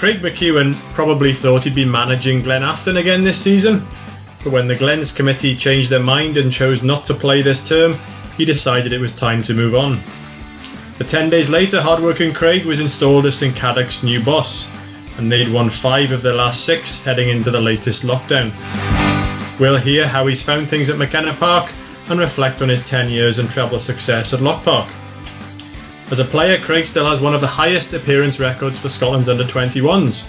Craig McEwen probably thought he'd be managing Glen Afton again this season, but when the Glens committee changed their mind and chose not to play this term, he decided it was time to move on. But 10 days later, hardworking Craig was installed as St Cadoc's new boss, and they'd won five of their last six heading into the latest lockdown. We'll hear how he's found things at McKenna Park and reflect on his 10 years and treble success at Loch Park. As a player, Craig still has one of the highest appearance records for Scotland's under 21s.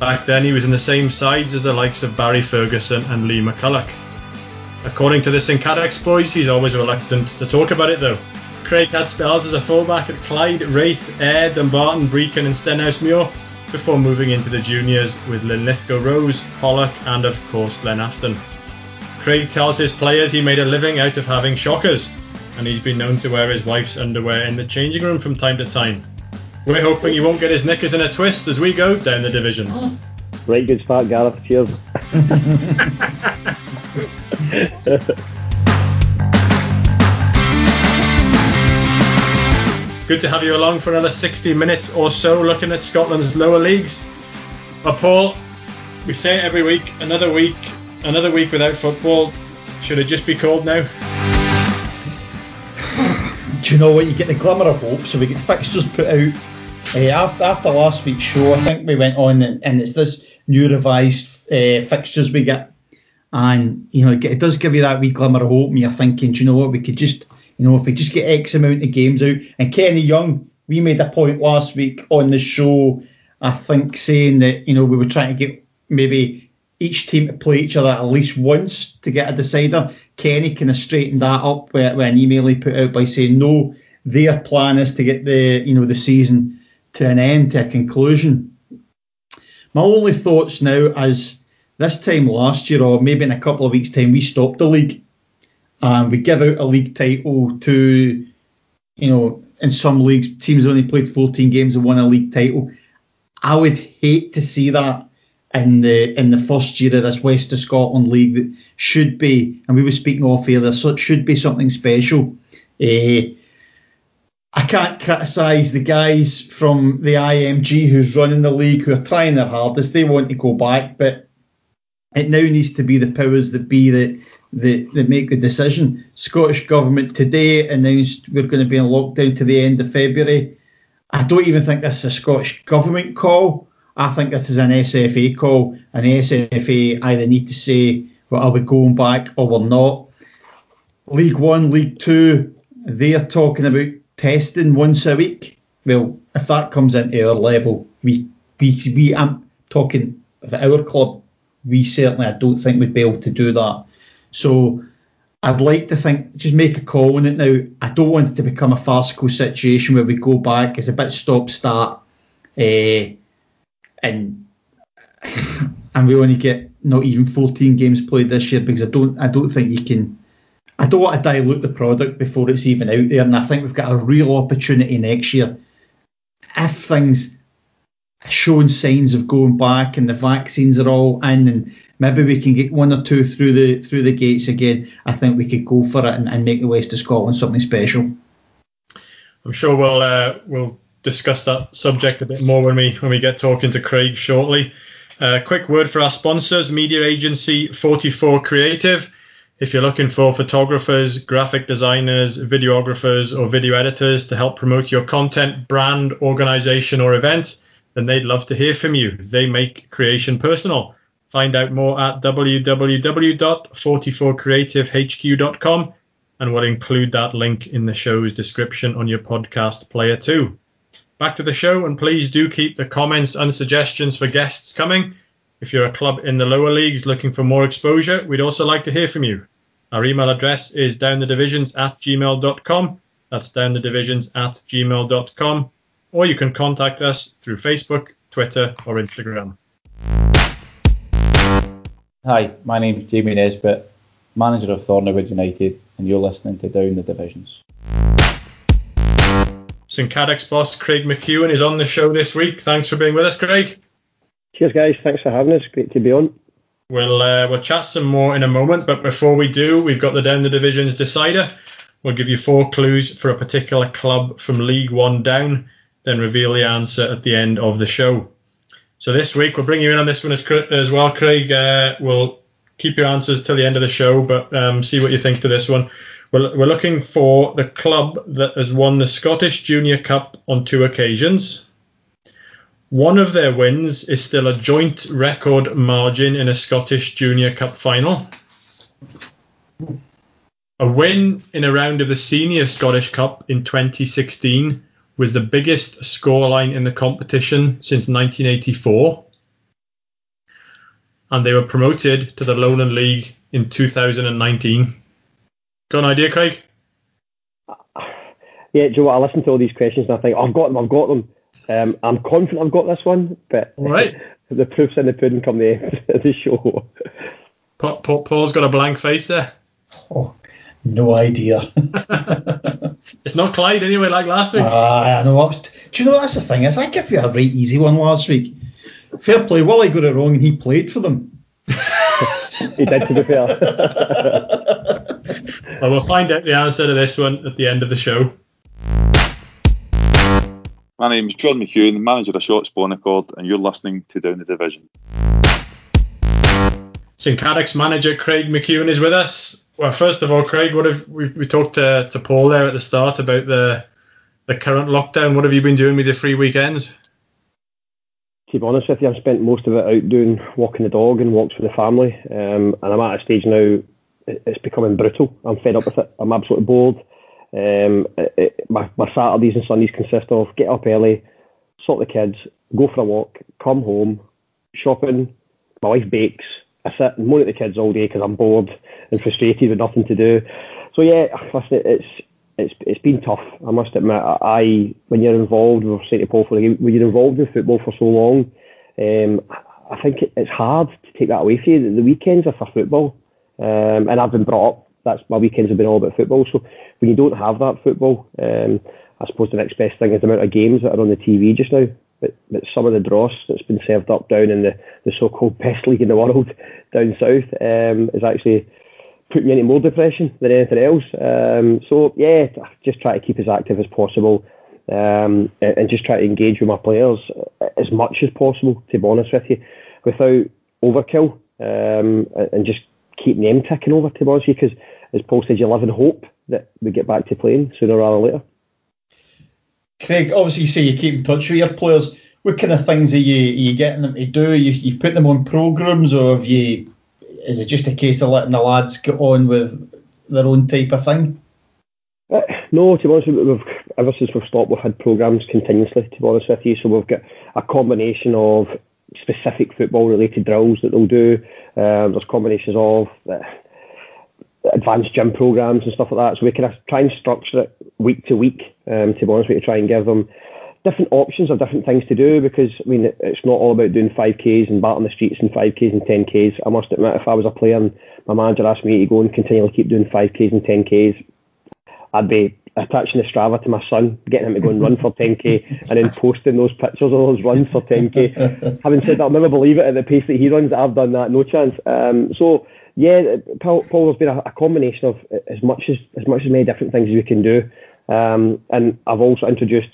Back then, he was in the same sides as the likes of Barry Ferguson and Lee McCulloch. According to the Cadoc's boys, he's always reluctant to talk about it though. Craig had spells as a fullback at Clyde, Raith, Ayr, Dumbarton, Brechin, and Stenhousemuir before moving into the juniors with Linlithgow Rose, Pollok, and of course Glen Afton. Craig tells his players he made a living out of having shockers, and he's been known to wear his wife's underwear in the changing room from time to time. We're hoping he won't get his knickers in a twist as we go down the divisions. Right, good start, Gareth. Cheers. Good to have you along for another 60 minutes or so looking at Scotland's lower leagues. But Paul, we say it every week, another week, another week without football. Should it just be called now? Do you know what? You get the glimmer of hope. So we get fixtures put out uh, after, after last week's show. I think we went on and, and it's this new revised uh, fixtures we get, and you know it does give you that wee glimmer of hope. And you're thinking, do you know what? We could just you know, if we just get X amount of games out, and Kenny Young, we made a point last week on the show, I think, saying that you know we were trying to get maybe each team to play each other at least once to get a decider. Kenny kind of straightened that up with, an email he put out by saying no, their plan is to get the you know the season to an end, to a conclusion. My only thoughts now is this time last year, or maybe in a couple of weeks' time, we stopped the league and we give out a league title to, you know, in some leagues, teams only played 14 games and won a league title. I would hate to see that in the in the first year of this West of Scotland league that should be, and we were speaking off here, there should be something special. Uh, I can't criticise the guys from the IMG who's running the league who are trying their hardest. They want to go back, but it now needs to be the powers that be that that, that make the decision. Scottish Government today announced we're going to be in lockdown to the end of February. I don't even think this is a Scottish Government call. I think this is an SFA call, and the SFA either need to say, well, are we going back or we're not. League One, League Two, they're talking about testing once a week. Well, if that comes into our level, we, we, we I'm talking of our club, we certainly I don't think we'd be able to do that. So I'd like to think, just make a call on it now. I don't want it to become a farcical situation where we go back. It's a bit stop start, uh, and and we only get not even 14 games played this year because I don't I don't think you can. I don't want to dilute the product before it's even out there, and I think we've got a real opportunity next year if things are showing signs of going back and the vaccines are all in and maybe we can get one or two through the through the gates again. I think we could go for it and, and make the West of Scotland something special. I'm sure we'll uh, we'll discuss that subject a bit more when we when we get talking to Craig shortly. Uh, quick word for our sponsors, media agency 44 Creative. If you're looking for photographers, graphic designers, videographers, or video editors to help promote your content, brand, organization, or event, then they'd love to hear from you. They make creation personal. Find out more at www.44creativehq.com and we'll include that link in the show's description on your podcast player too. Back to the show, and please do keep the comments and suggestions for guests coming. If you're a club in the lower leagues looking for more exposure, we'd also like to hear from you. Our email address is downthedivisions at gmail.com. That's downthedivisions at gmail.com or you can contact us through Facebook, Twitter, or Instagram. Hi, my name is Jamie Nesbitt, manager of Thornwood United, and you're listening to Down the Divisions. St Cadoc's boss Craig McEwen is on the show this week. Thanks for being with us, Craig. Cheers, guys. Thanks for having us. Great to be on. We'll uh, we'll chat some more in a moment, but before we do, we've got the Down the Divisions decider. We'll give you four clues for a particular club from League One down then reveal the answer at the end of the show. So this week we'll bring you in on this one as, as well, Craig. Uh, we'll keep your answers till the end of the show, but um, see what you think to this one. We're, we're looking for the club that has won the Scottish Junior Cup on two occasions. One of their wins is still a joint record margin in a Scottish Junior Cup final. A win in a round of the Senior Scottish Cup in 2016 was the biggest scoreline in the competition since 1984. And they were promoted to the Lowland League in 2019. Got an idea, Craig? Yeah, Joe, I listen to all these questions and I think, oh, I've got them, I've got them. Um, I'm confident I've got this one, but all right. the proof's in the pudding come the end of the show. Paul's got a blank face there. Oh, no idea. it's not Clyde anyway, like last week. Ah, I know. Do you know that's the thing? Is I give you a right easy one last week. Fair play. Well, I got it wrong, and he played for them. he did, to be fair. well, we'll find out the answer to this one at the end of the show. My name is John McEwen, manager of Shotts Bon Accord, and you're listening to Down the Division. St Cadoc's manager Craig McEwen is with us. Well, first of all, Craig, what have we, we talked to, to Paul there at the start about the the current lockdown? What have you been doing with your free weekends? To be honest with you, I've spent most of it out doing walking the dog and walks with the family, um, and I'm at a stage now. It's becoming brutal. I'm fed up with it. I'm absolutely bored. Um, it, it, my, my Saturdays and Sundays consist of get up early, sort the kids, go for a walk, come home, shopping. My wife bakes. I sit and moan at the kids all day because I'm bored and frustrated with nothing to do. So yeah, listen, it's it's it's been tough. I must admit. I when you're involved, we're saying to Paul for when you're involved in football for so long, um, I think it's hard to take that away from you. The weekends are for football, um, and I've been brought up that's my weekends have been all about football. So when you don't have that football, um, I suppose the next best thing is the amount of games that are on the TV just now. But, but some of the dross that's been served up down in the, the so-called best league in the world down south um, is actually putting me into more depression than anything else. Um, so yeah, just try to keep as active as possible. Um, and just try to engage with my players as much as possible, to be honest with you, without overkill, um, and just keep them ticking over, to be honest because as Paul said, you live in hope that we get back to playing sooner rather later. Craig, obviously you say you keep in touch with your players. What kind of things are you, are you getting them to do? You, you put them on programs, or have you? Is it just a case of letting the lads get on with their own type of thing? Uh, no, to be honest, we've ever since we've stopped, we've had programs continuously. To be honest with you, so we've got a combination of specific football related drills that they'll do. Um, there's combinations of uh, advanced gym programs and stuff like that. So we of try and structure it week to week. Um, to be honest, we try and give them different options of different things to do because I mean it's not all about doing 5k's and batting the streets and 5k's and 10k's. I must admit, if I was a player and my manager asked me to go and continually keep doing 5k's and 10k's, I'd be attaching the Strava to my son, getting him to go and run for 10k, and then posting those pictures of those runs for 10k. Having said that, I'll never believe it at the pace that he runs. I've done that, no chance. Um, so yeah, Paul, Paul has been a, a, combination of as much as as much as many different things as we can do. Um, and I've also introduced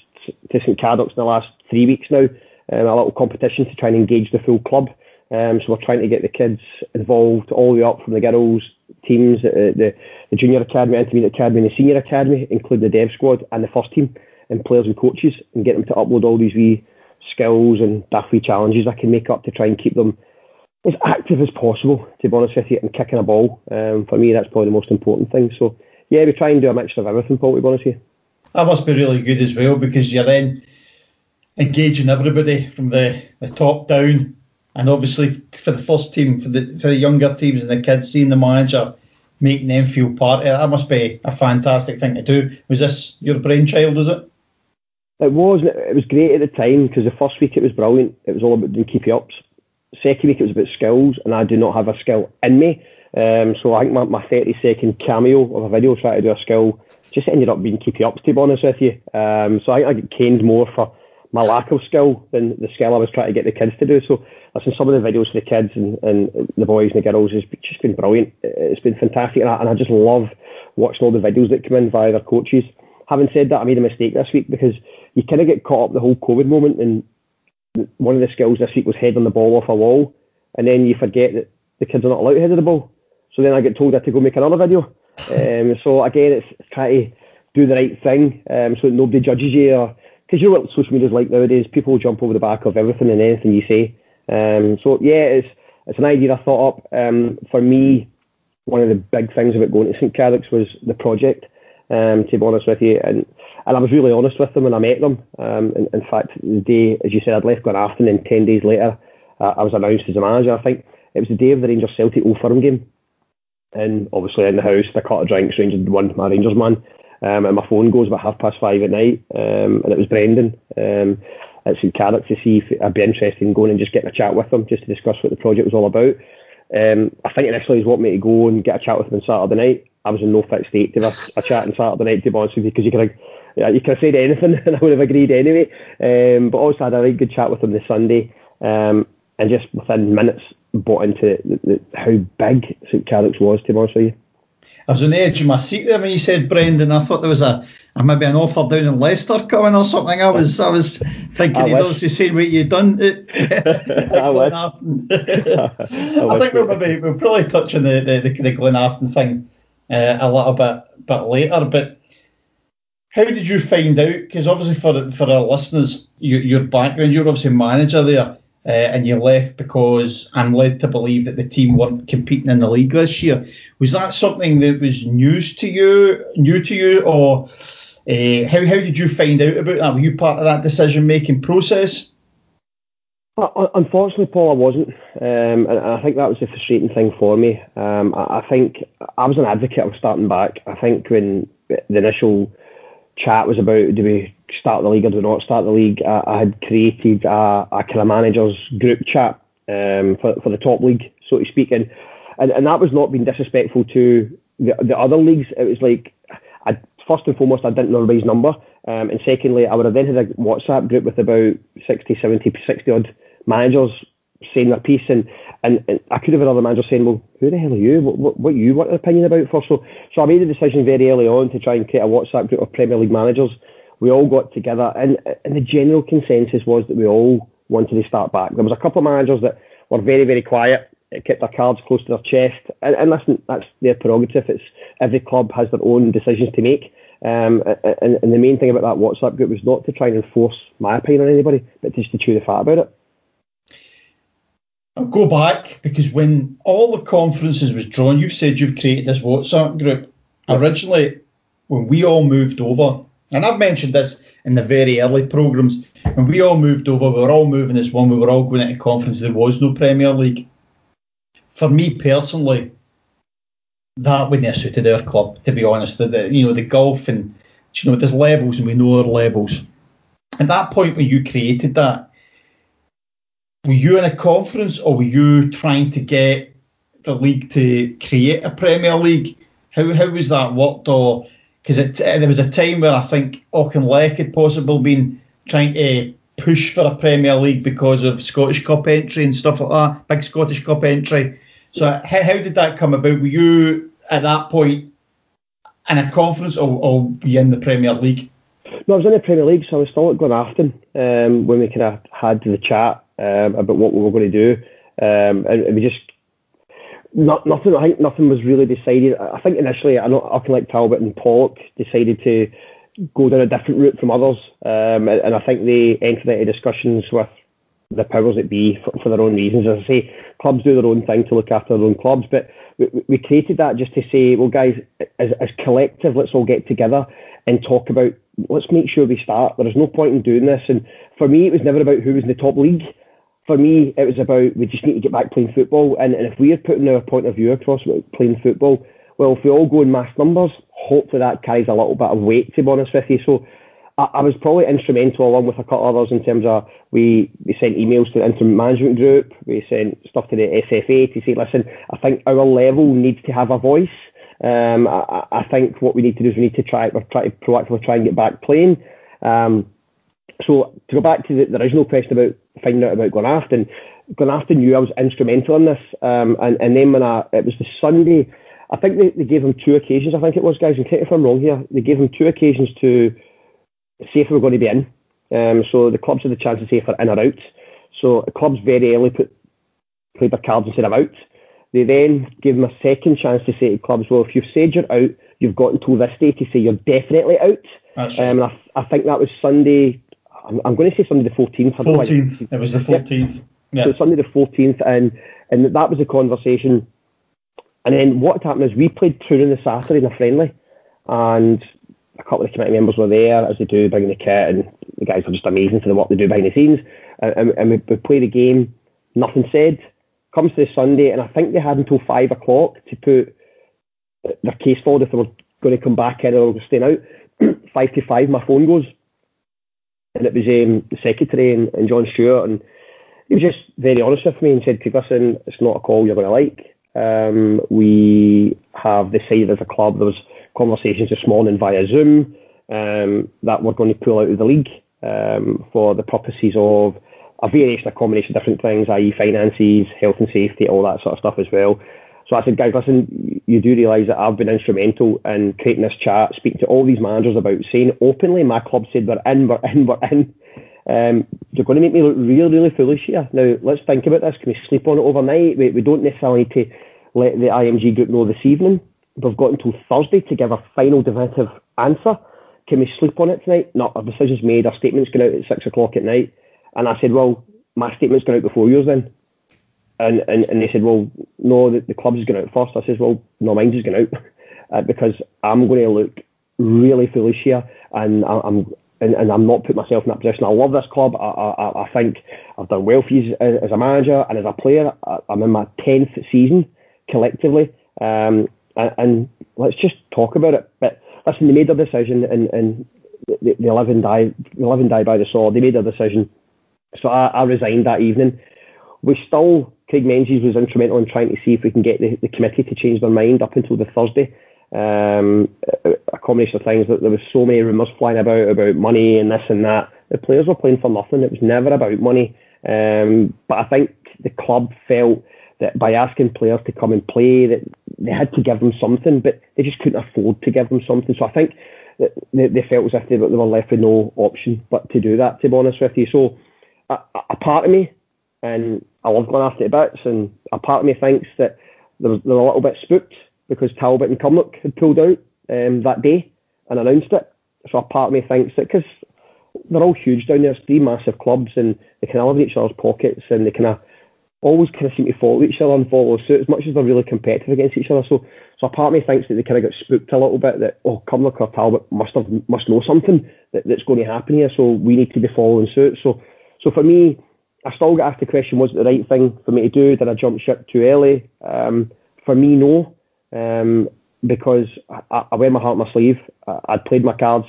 to St Cadoc's in the last three weeks now um, a little competition to try and engage the full club. Um, so we're trying to get the kids involved all the way up from the girls teams, uh, the, the junior academy, intermediate academy, and the senior academy, including the dev squad and the first team, and players and coaches, and get them to upload all these wee skills and daft wee challenges I can make up to try and keep them as active as possible, to be honest with you, and kicking a ball. Um, for me, that's probably the most important thing. So, yeah, we try and do a mixture of everything, Paul, to be honest with you. That must be really good as well because you're then engaging everybody from the, the top down. And obviously, for the first team, for the, for the younger teams and the kids, seeing the manager making them feel part of it, that must be a fantastic thing to do. Was this your brainchild, was it? It was. It was great at the time because the first week it was brilliant. It was all about doing keepy ups second week it was about skills, and I do not have a skill in me. Um, so I think my, my 30 second cameo of a video trying to do a skill just ended up being keepy ups, to be honest with you. Um, so I I get caned more for my lack of skill than the skill I was trying to get the kids to do. So listen, some of the videos for the kids and, and the boys and the girls has just been brilliant. It's been fantastic, and I, and I just love watching all the videos that come in via their coaches. Having said that, I made a mistake this week because you kind of get caught up the whole COVID moment and one of the skills this week was heading the ball off a wall, and then you forget that the kids are not allowed to head the ball. So then I get told I have to go make another video. Um, so again, it's, it's trying to do the right thing um, so that nobody judges you. Because you know what social media is like nowadays, people jump over the back of everything and anything you say. Um, so yeah, it's it's an idea I thought up. Um, for me, one of the big things about going to St Cadoc's was the project. Um, to be honest with you, and and I was really honest with them when I met them. Um, in, in fact, the day, as you said, I'd left Glenafton, and ten days later, uh, I was announced as a manager. I think it was the day of the Rangers Celtic Old Firm game, and obviously in the house, the cut of drinks, Rangers won, my Rangers man, um, and my phone goes about half past five at night, um, and it was Brendan um, at St Cadoc's to see if I'd be interested in going and just getting a chat with them, just to discuss what the project was all about. Um, I think initially he's wanted me to go and get a chat with him on Saturday night. I was in no fit state to have a, a chat on Saturday night, to be honest with you, because you could have, you could have said anything and I would have agreed anyway. Um, but also I had a really good chat with him this Sunday, um, and just within minutes bought into the, the, how big St Cadoc's was, to be honest with you. I was on the edge of my seat there when you said Brendan. I thought there was a, a maybe an offer down in Leicester coming or something. I was I was thinking I he'd wish. obviously say what you'd done at, at Glenafton. I, I, think we'll maybe we'll probably touch on the the, the, the Glenafton thing uh, a little bit bit later. But how did you find out? Because obviously for for our listeners, your, your background, you're obviously manager there uh, and you left because I'm led to believe that the team weren't competing in the league this year. Was that something that was news to you, new to you, or uh, how how did you find out about that? Were you part of that decision making process? Unfortunately, Paul, I wasn't, um, and I think that was the frustrating thing for me. Um, I, I think I was an advocate of starting back. I think when the initial chat was about do we start the league or do not start the league, I, I had created a, a kind of managers group chat um, for, for the top league, so to speak, and, and, and that was not being disrespectful to the, the other leagues. It was like, I, first and foremost, I didn't know everybody's number, um, and secondly, I would have then had a WhatsApp group with about 60, 70, 60 odd managers saying their piece, and, and, and I could have had other managers saying, well, who the hell are you? What, what, you want an opinion about first? So, so I made a decision very early on to try and create a WhatsApp group of Premier League managers. We all got together, and, and the general consensus was that we all wanted to start back. There was a couple of managers that were very, very quiet, kept their cards close to their chest, and, and listen, that's their prerogative. It's every club has their own decisions to make. Um, and, and the main thing about that WhatsApp group was not to try and enforce my opinion on anybody, but just to chew the fat about it. I'll go back because when all the conferences was drawn, you've said you've created this WhatsApp group. Originally, when we all moved over, and I've mentioned this in the very early programs, when we all moved over, we were all moving as one, we were all going into conference, there was no Premier League. For me personally, that wouldn't have suited our club, to be honest. The, the, you know, the golf and you know, there's levels and we know our levels. At that point when you created that, were you in a conference or were you trying to get the league to create a Premier League? How how was that worked? Or because uh, there was a time where I think Auchinleck had possibly been trying to push for a Premier League because of Scottish Cup entry and stuff like that, big Scottish Cup entry. So how, how did that come about? Were you at that point in a conference or, or were you in the Premier League? No, I was in the Premier League, so I was still at Glenafton um, when we kind of had the chat um, about what we were going to do, um, and, and, we just not nothing. I think nothing was really decided. I think initially, I know Auchinleck Talbot and Pollok decided to go down a different route from others, um, and, and, I think they entered into discussions with the powers that be for, for, their own reasons. As I say, clubs do their own thing to look after their own clubs, but we, we created that just to say, well, guys, as, as collective, let's all get together and talk about. Let's make sure we start. There is no point in doing this. And for me, it was never about who was in the top league for me, it was about we just need to get back playing football. And, and if we are putting our point of view across playing football, well, if we all go in mass numbers, hopefully that carries a little bit of weight, to be honest with you. So I, I was probably instrumental, along with a couple others, in terms of we, we sent emails to the interim management group, we sent stuff to the SFA to say, listen, I think our level needs to have a voice. Um, I, I think what we need to do is we need to try, we're trying to proactively try and get back playing. Um, so to go back to the, the original question about finding out about Glenafton, Glenafton knew I was instrumental in this, um, and and then when I it was the Sunday, I think they, they gave him two occasions. I think it was guys, and correct if I'm wrong here. They gave him two occasions to see if we were going to be in. Um, so the clubs had the chance to say if they're in or out. So the clubs very early put played their cards and said I'm out. They then gave them a second chance to say to clubs, well, if you've said you're out, you've got until this day to say you're definitely out. Um, I, I think that was Sunday. I'm, I'm going to say Sunday the 14th. I don't 14th. It was the 14th. Yeah. So Sunday the 14th, and and that was the conversation. And then what happened is we played Troon the Saturday in a friendly, and a couple of the committee members were there as they do, bringing the kit, and the guys were just amazing for the work they do behind the scenes. And, and, we, we played the game, nothing said. Comes to the Sunday, and I think they had until five o'clock to put their case forward if they were going to come back in or staying out. five to five, my phone goes, and it was um, the secretary and, and John Stewart, and he was just very honest with me and said, listen, it's not a call you're going to like. Um, we have decided as a club, there was conversations this morning via Zoom um, that we're going to pull out of the league um, for the purposes of a variation, a combination of different things, i.e. finances, health and safety, all that sort of stuff as well. So I said, guys, listen, you do realise that I've been instrumental in creating this chat, speaking to all these managers about saying openly, my club said we're in, we're in, we're in. Um, you're going to make me look really, really foolish here. Now, let's think about this. Can we sleep on it overnight? We, we don't necessarily need to let the IMG group know this evening. We've got until Thursday to give a final definitive answer. Can we sleep on it tonight? No, our decision's made. Our statement's going out at six o'clock at night. And I said, well, my statement's going out before yours then. And, and, and they said, well, no, the, the club's going out first. I says, well, no, mine's is going out uh, because I'm going to look really foolish here, and I, I'm and, and I'm not putting myself in that position. I love this club. I, I, I think I've done well for you as, as a manager and as a player. I, I'm in my tenth season collectively, um, and, and let's just talk about it. But listen, they made their decision, and, and they, they die, they live and die by the sword. They made their decision, so I, I resigned that evening. We still, Craig Menzies was instrumental in trying to see if we can get the, the committee to change their mind up until the Thursday. Um, a, combination of things that there was so many rumours flying about about money and this and that. The players were playing for nothing. It was never about money. Um, but I think the club felt that by asking players to come and play, that they had to give them something, but they just couldn't afford to give them something. So I think that they, they felt as if they, they were left with no option but to do that. To be honest with you, so a, a part of me, and I love going after the bits, and a part of me thinks that they're, they're a little bit spooked because Talbot and Cumnock had pulled out um, that day and announced it. So a part of me thinks that because they're all huge down there, it's three massive clubs, and they kind of live in each other's pockets, and they kind of always kind of seem to follow each other and follow suit as much as they're really competitive against each other. So, so a part of me thinks that they kind of got spooked a little bit that oh, Cumnock or Talbot must have must know something that, that's going to happen here, so we need to be following suit. So, so for me, I still get asked the question: Was it the right thing for me to do? Did I jump ship too early? Um, for me, no, um, because I, I wear my heart on my sleeve. I, I'd played my cards.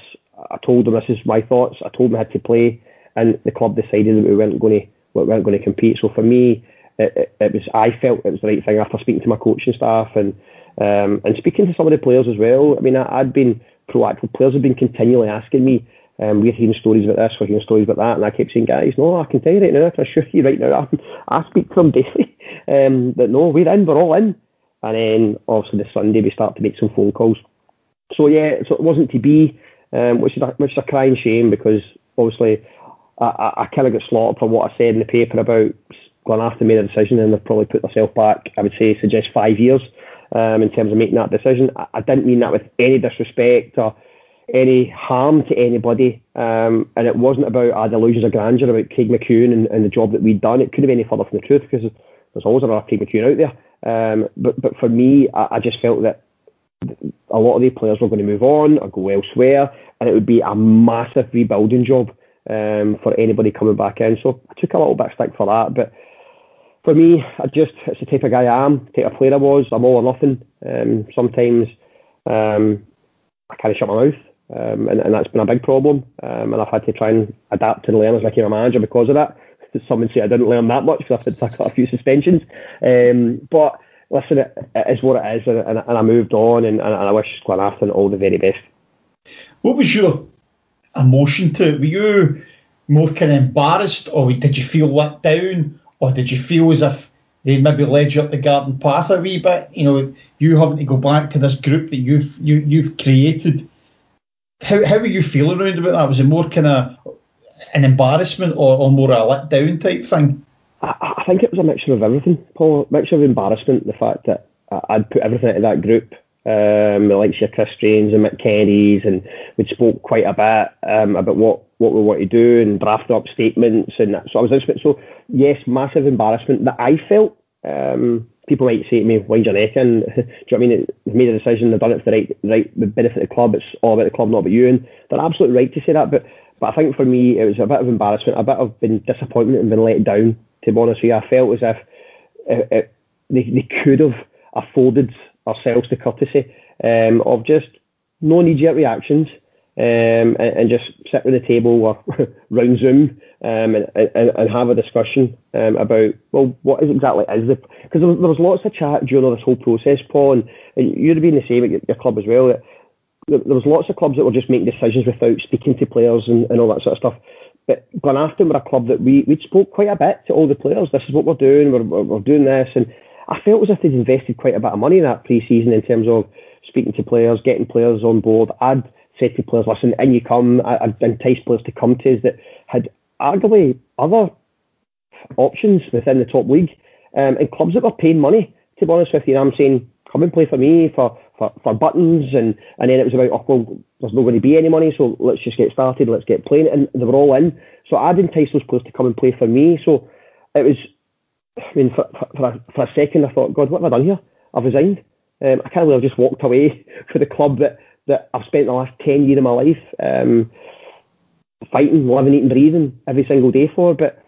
I told them this is my thoughts. I told them I had to play, and the club decided that we weren't going to we weren't going to compete. So for me, it, it, it, was I felt it was the right thing after speaking to my coaching staff and um, and speaking to some of the players as well. I mean, I, had been proactive. Players have been continually asking me. Um, we're hearing stories about this, we're hearing stories about that, and I kept saying, guys, no, I can tell you right now, I can assure you right now, I, I speak to them daily. Um, that no, we're in, we're all in. And then obviously the Sunday we start to make some phone calls. So yeah, so it wasn't to be, um, which is a, which is a crying shame because obviously I, I, I kind of got slaughtered for what I said in the paper about going after made a decision and they've probably put themselves back. I would say suggest five years um, in terms of making that decision. I, I, didn't mean that with any disrespect or any harm to anybody, um, and it wasn't about our delusions of grandeur about Craig McEwen and, and, the job that we'd done. It couldn't have been any further from the truth because there's always another Craig McEwen out there. Um, but but for me, I, I just felt that a lot of the players were going to move on or go elsewhere, and it would be a massive rebuilding job um, for anybody coming back in. So I took a little bit of stick for that, but for me, I just it's the type of guy I am, type of player I was. I'm all or nothing. Um, sometimes um, I kind of shut my mouth, um, and, and, that's been a big problem. Um, and I've had to try and adapt and learn as I became a manager because of that. Some would say I didn't learn that much because I've had a few suspensions. Um, but listen, it, it is what it is, and, and, and I moved on, and, and I wish Glen Afton all the very best. What was your emotion to it? Were you more kind of embarrassed, or did you feel let down? or did you feel as if they maybe led you up the garden path a wee bit? You know, you having to go back to this group that you've you, you've created. How how are you feeling around about that? Was it more kind of an embarrassment or, or more a let down type thing? I, I think it was a mixture of everything, Paul. A mixture of embarrassment, the fact that I'd put everything into that group, um, the likes of Chris Strange and Mick and we'd spoke quite a bit um, about what, what we want to do and draft up statements, and that. so I was So yes, massive embarrassment that I felt. Um, people might say to me, "Wind your neck in." Do you know what I mean? They've made a decision, they've done it for the right, right, the benefit of the club. It's all about the club, not about you, and they're absolutely right to say that. But but I think for me, it was a bit of embarrassment, a bit of been disappointment and been let down. To be honest with you, I felt as if it, it, they, they could have afforded ourselves the courtesy um, of just no knee-jerk reactions um, and, and, just sit at the table or round Zoom um, and, and, and, have a discussion um, about well what is exactly is the because there, there, was lots of chat during this whole process, Paul, and, and you'd have been the same at your, your club as well. That there, there, was lots of clubs that were just making decisions without speaking to players and, and all that sort of stuff. But Glenafton were a club that we we spoke quite a bit to all the players. This is what we're doing. We're, we're, we're doing this, and I felt as if they'd invested quite a bit of money in that pre-season in terms of speaking to players, getting players on board. I'd said to players, listen, in you come. I'd enticed players to come to us that had arguably other options within the top league um, and clubs that were paying money. To be honest with you, And I'm saying, come and play for me for, for, for buttons, and, and then it was about, oh, well, there's not going to be any money, so let's just get started, let's get playing, and they were all in. So I'd entice those players to come and play for me. So it was, I mean, for, for, for, a, for a second, I thought, God, what have I done here? I've resigned. Um, I can't believe I've just walked away for the club that, that I've spent the last 10 years of my life um, fighting, living, eating, breathing every single day for. But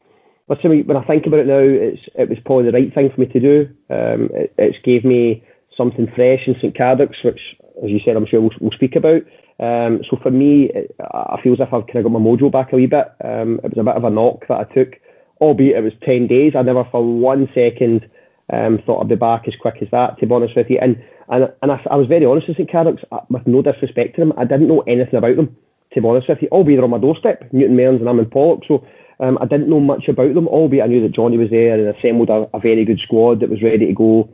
listen, when I think about it now, it's it was probably the right thing for me to do. Um, it, it's gave me something fresh in St Cadoc's, which, as you said, I'm sure we'll, we'll speak about. Um, so for me, it, I feel as if I've kind of got my mojo back a wee bit. Um, it was a bit of a knock that I took, albeit it was 10 days. I never for one second um, thought I'd be back as quick as that, to be honest with you. And and, and I, I was very honest with St Cadoc's, uh, with no disrespect to them. I didn't know anything about them, to be honest with you. Albeit they're on my doorstep, Newton Mearns and I'm in Pollok. So um, I didn't know much about them, albeit I knew that Johnny was there and assembled a, a very good squad that was ready to go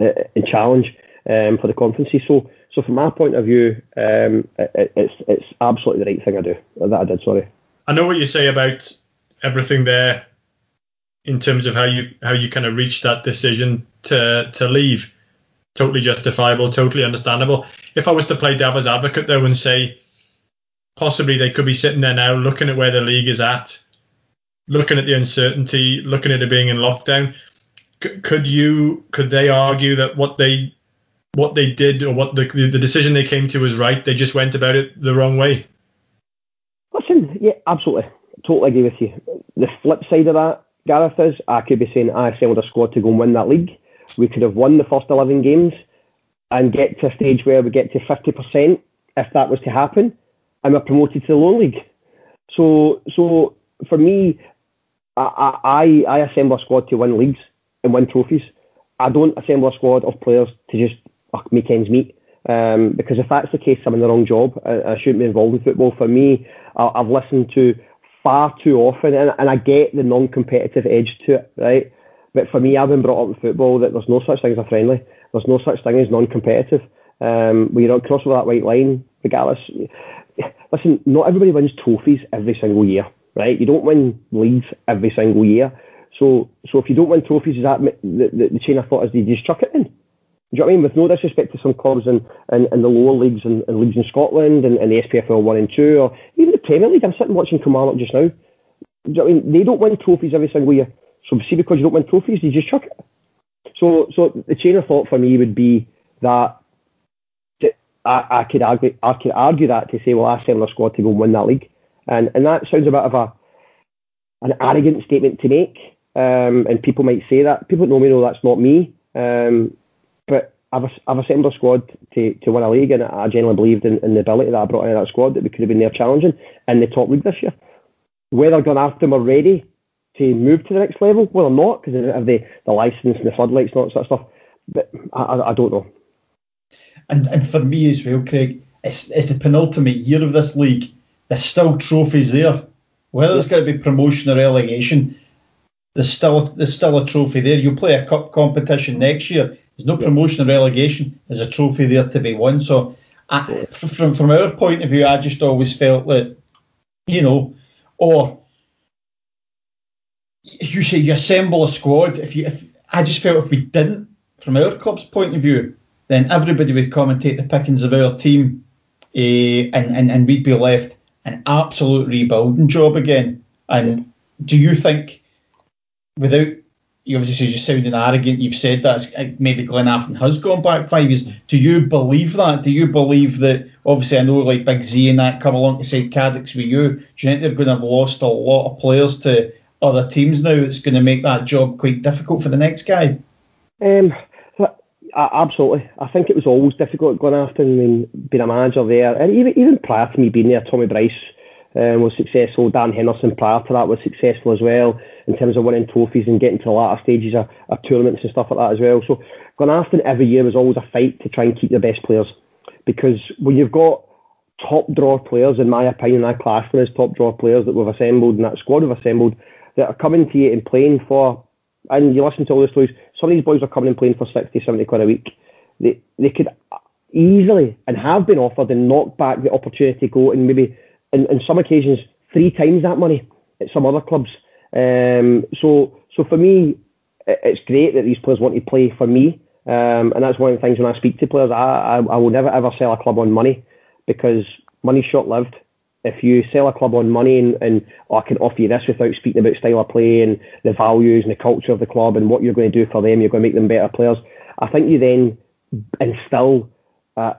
uh, and challenge um, for the conferences. So, so from my point of view, um, it, it's it's absolutely the right thing I do that I did. Sorry. I know what you say about everything there in terms of how you how you kind of reached that decision to to leave. Totally justifiable, totally understandable. If I was to play devil's advocate though and say possibly they could be sitting there now looking at where the league is at, looking at the uncertainty, looking at it being in lockdown, c- could you could they argue that what they what they did or what the the decision they came to was right? They just went about it the wrong way. Listen, yeah, absolutely, totally agree with you. The flip side of that Gareth is, I could be saying I assembled a squad to go and win that league. We could have won the first 11 games and get to a stage where we get to 50% if that was to happen, and we're promoted to the Lowland League. So, so for me, I, I, I assemble a squad to win leagues and win trophies. I don't assemble a squad of players to just make ends meet. Um, because if that's the case, I'm in the wrong job. I, I shouldn't be involved in football. For me, I, I've listened to far too often, and, and I get the non-competitive edge to it, right? But for me, I've been brought up in football that there's no such thing as a friendly. There's no such thing as non-competitive. Um, when you're cross that white line, regardless. Listen, not everybody wins trophies every single year, right? You don't win leagues every single year. So, so if you don't win trophies, is that the, the, the chain of thought is you just chuck it in? Do you know what I mean? With no disrespect to some clubs in, in, in the lower leagues and, leagues in Scotland and, and the SPFL 1 and 2, or even the Premier League. I'm sitting watching Kilmarnock just now. Do you know what I mean? They don't win trophies every single year. So see, because you don't win trophies, you just chuck it. So, so the chain of thought for me would be that I, I could argue, I could argue that to say, well, I send a squad to go and win that league, and and that sounds a bit of a an arrogant statement to make. Um, and people might say that. People know me know that's not me. Um, but I've, I've assembled a squad to, to win a league, and I genuinely believed in, in the ability that I brought in that squad that we could have been there challenging in the top league this year. Whether Glenafton are ready to move to the next level, well, or not, because they don't have the, the license and the floodlights and all that sort of stuff. But I, I, I don't know. And and for me as well, Craig, it's, it's the penultimate year of this league. There's still trophies there. Whether it's going to be promotion or relegation, there's still there's still a trophy there. You play a cup competition next year. There's no promotion or relegation. There's a trophy there to be won. So, I, from from our point of view, I just always felt that, you know, or you say you assemble a squad. If you, if I just felt if we didn't, from our club's point of view, then everybody would come and take the pickings of our team, uh, and, and and we'd be left an absolute rebuilding job again. And do you think, without you obviously you're sounding arrogant, you've said that maybe Glenafton has gone back five years. Do you believe that? Do you believe that? Obviously, I know like Big Z and that come along to St Cadoc's with you. Do you think they're going to have lost a lot of players to other teams now? It's going to make that job quite difficult for the next guy. Um, absolutely. I think it was always difficult Glenafton. I mean, being a manager there, and even even prior to me being there, Tommy Bryce um, was successful. Dan Henderson prior to that was successful as well in terms of winning trophies and getting to the latter stages of, of tournaments and stuff like that as well. So Glenafton every year was always a fight to try and keep the best players because when you've got top draw players, in my opinion, I class them as top draw players that we've assembled and that squad we've assembled that are coming to you and playing for, and you listen to all the stories, some of these boys are coming and playing for 60, 70 quid a week. They, they could easily and have been offered and knocked back the opportunity to go and maybe, in, in some occasions, three times that money at some other clubs. Um, so, so for me, it's great that these players want to play for me, um, and that's one of the things when I speak to players. I, I, I will never ever sell a club on money because money's short lived. If you sell a club on money and, and oh, I can offer you this without speaking about style of play and the values and the culture of the club and what you're going to do for them, you're going to make them better players. I think you then instill uh,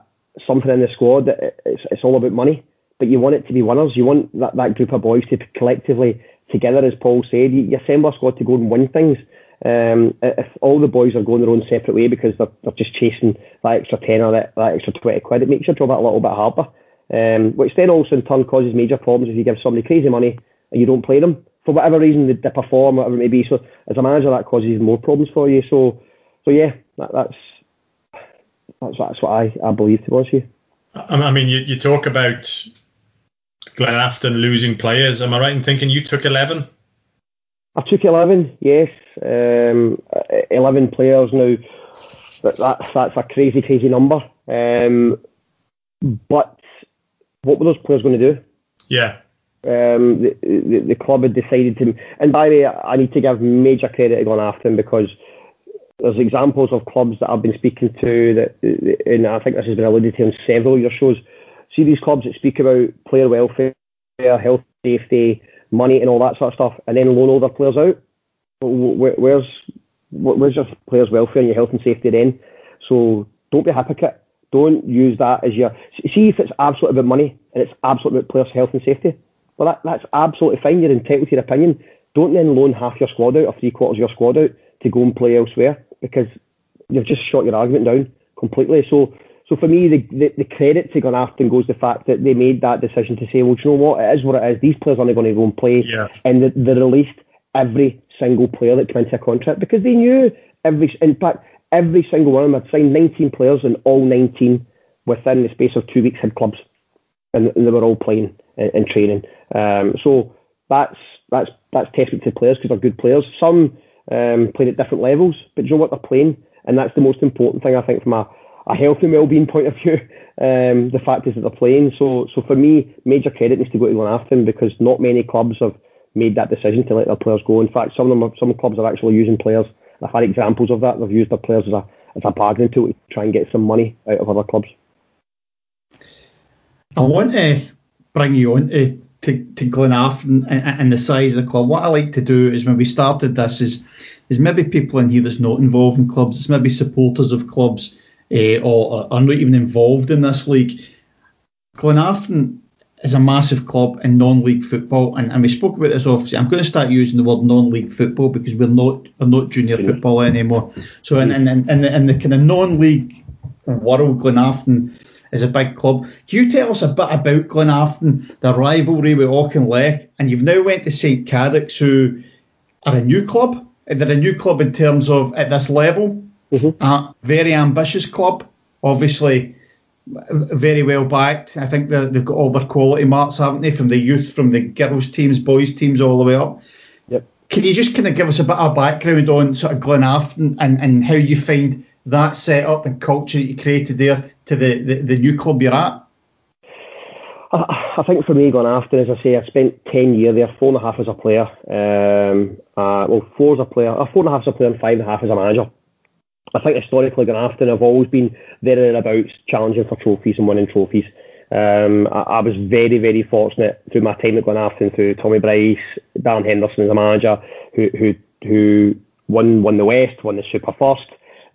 something in the squad that it's, it's all about money, but you want it to be winners. You want that, that group of boys to collectively together, as Paul said, you, you assemble a squad to go and win things. Um, if all the boys are going their own separate way because they're, they're just chasing that extra 10 or that, that extra 20 quid, it makes your job a little bit harder. Um, which then also in turn causes major problems if you give somebody crazy money and you don't play them for whatever reason they, they perform, whatever it may be. So as a manager, that causes even more problems for you. So, so yeah, that, that's that's that's what I, I believe to you. I mean, you, you talk about Glenafton losing players. Am I right in thinking you took 11? I took 11, yes. Um, 11 players now. That, that's, that's a crazy, crazy number. Um, but what were those players going to do? Yeah. Um, the, the, the, club had decided to. And by the way, I need to give major credit to Glenafton because there's examples of clubs that I've been speaking to that, and I think this has been alluded to in several of your shows. See these clubs that speak about player welfare, health, safety, money, and all that sort of stuff, and then loan all their players out. Where, where's where's your players' welfare and your health and safety then? So don't be a hypocrite. Don't use that as your. See if it's absolutely about money and it's absolutely about players' health and safety. Well, that, that's absolutely fine. You're entitled to your opinion. Don't then loan half your squad out or three quarters of your squad out to go and play elsewhere because you've just shot your argument down completely. So, so for me, the, the, the credit to Glenafton goes the fact that they made that decision to say, well, you know what, it is what it is. These players aren't going to go and play, yeah. and they, they released every single player that came into a contract because they knew every. In fact, every single one of them had signed 19 players, and all 19 within the space of two weeks had clubs, and, and they were all playing and, and training. Um, so that's that's that's testament to players because they're good players. Some um, at different levels, but you know what they're playing, and that's the most important thing I think from a, a health and well-being point of view. Um, the fact is that they're playing. So so for me, major credit needs to go to Glenafton because not many clubs have made that decision to let their players go. In fact, some of them, some clubs are actually using players I've had examples of that. They've used their players as a as a bargaining tool to try and get some money out of other clubs. I want to bring you on to to, to Glenafton and, and the size of the club. What I like to do is when we started this is is maybe people in here that's not involved in clubs. It's maybe supporters of clubs uh, or are not even involved in this league. Glenafton is a massive club in non-league football, and, and we spoke about this obviously. I'm going to start using the word non-league football because we're not we're not junior football anymore. So in in, in, the, in the kind of non-league world, Glenafton is a big club. Can you tell us a bit about Glenafton, the rivalry with Auchinleck, and you've now went to St Cadoc's, who are a new club. They're a new club in terms of at this level, mm-hmm. a very ambitious club, obviously very well backed. I think they've got all their quality marks, haven't they, from the youth, from the girls' teams, boys' teams, all the way up. Yep. Can you just kind of give us a bit of background on sort of Glenafton and, and how you find that setup and culture that you created there to the, the, the new club you're at? I, I think for me, going after, as I say, I spent 10 years there, four and a half as a player. Um, uh, well, four as a player, uh, four and a half as a player, and five and a half as a manager. I think historically, after, I've always been there and thereabouts, challenging for trophies and winning trophies. Um, I, I, was very, very fortunate through my time at Glenafton, through Tommy Bryce, Dan Henderson as a manager, who who who won won the West, won the Super First.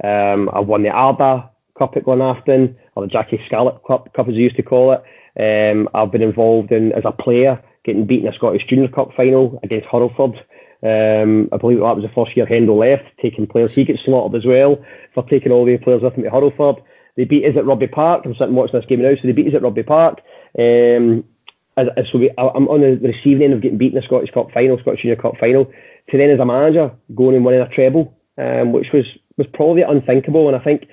Um, I've won the Arda Cup at Glenafton, or the Jackie Scarlett Cup, Cup as they used to call it. Um, I've been involved in as a player getting beaten a Scottish Junior Cup final against Hurlford. Um, I believe that was the first year Hendo left, taking players. He gets slaughtered as well for taking all the players with him to Hurlford. They beat us at Rugby Park. I'm sitting watching this game now, so they beat us at Rugby Park. Um, so we, I'm on the receiving end of getting beaten in the Scottish Cup final, Scottish Junior Cup final, to then as a manager going and winning a treble, um, which was was probably unthinkable. And I think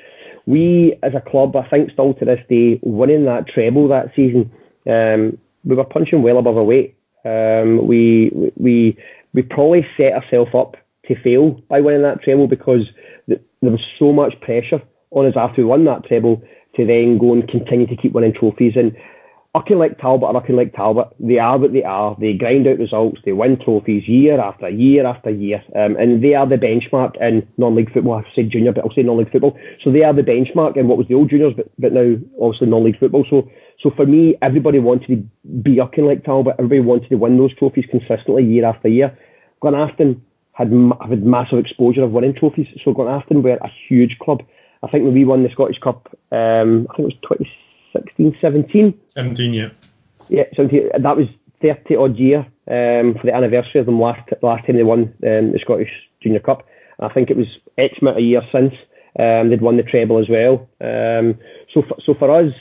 we as a club, I think still to this day, winning that treble that season, um, we were punching well above our weight. Um, we we we probably set ourselves up to fail by winning that treble because th- there was so much pressure on us after we won that treble to then go and continue to keep winning trophies. And Auchinleck Talbot are like Talbot. They are what they are. They grind out results. They win trophies year after year after year. Um, and they are the benchmark in non-league football. I've said junior, but I'll say non-league football. So they are the benchmark in what was the old juniors, but, but now obviously non-league football. So so for me, everybody wanted to be Auchinleck Talbot. Everybody wanted to win those trophies consistently year after year. Glenafton had, had massive exposure of winning trophies. So Glenafton were a huge club. I think when we won the Scottish Cup, um, I think it was 20 16, 17. 17, yeah. Yeah, 17. That was 30 odd year um, for the anniversary of them last last time they won um, the Scottish Junior Cup. I think it was X amount of years since um, they'd won the treble as well. Um, so for, so for us,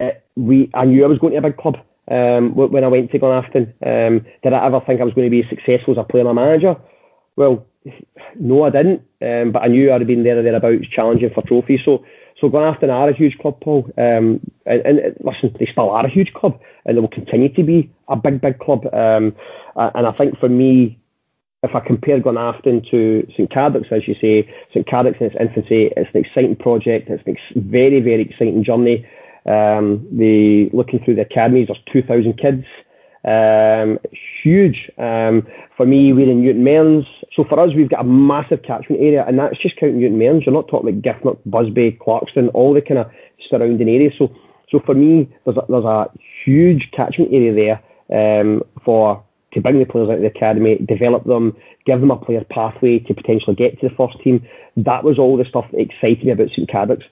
uh, we I knew I was going to a big club um, when I went to Glenafton. Um, did I ever think I was going to be as successful as a player a manager? Well, no, I didn't. Um, but I knew I'd have been there or thereabouts challenging for trophies. So so Glenafton are a huge club, Paul. Um, and, and, listen, they still are a huge club, and they will continue to be a big, big club. Um, and I think for me, if I compare Glenafton to St Cadoc's, as you say, St Cadoc's in its infancy, it's an exciting project. It's a very, very exciting journey. Um, the looking through the academies, there's 2,000 kids. Um, huge. Um, for me, we're in Newton Mearns. So for us, we've got a massive catchment area, and that's just counting Newton Mearns. You're not talking about Giffnock, Busby, Clarkston, all the kind of surrounding areas. So, so for me, there's a, there's a huge catchment area there um, for to bring the players out of the academy, develop them, give them a player pathway to potentially get to the first team. That was all the stuff that excited me about St Cadoc's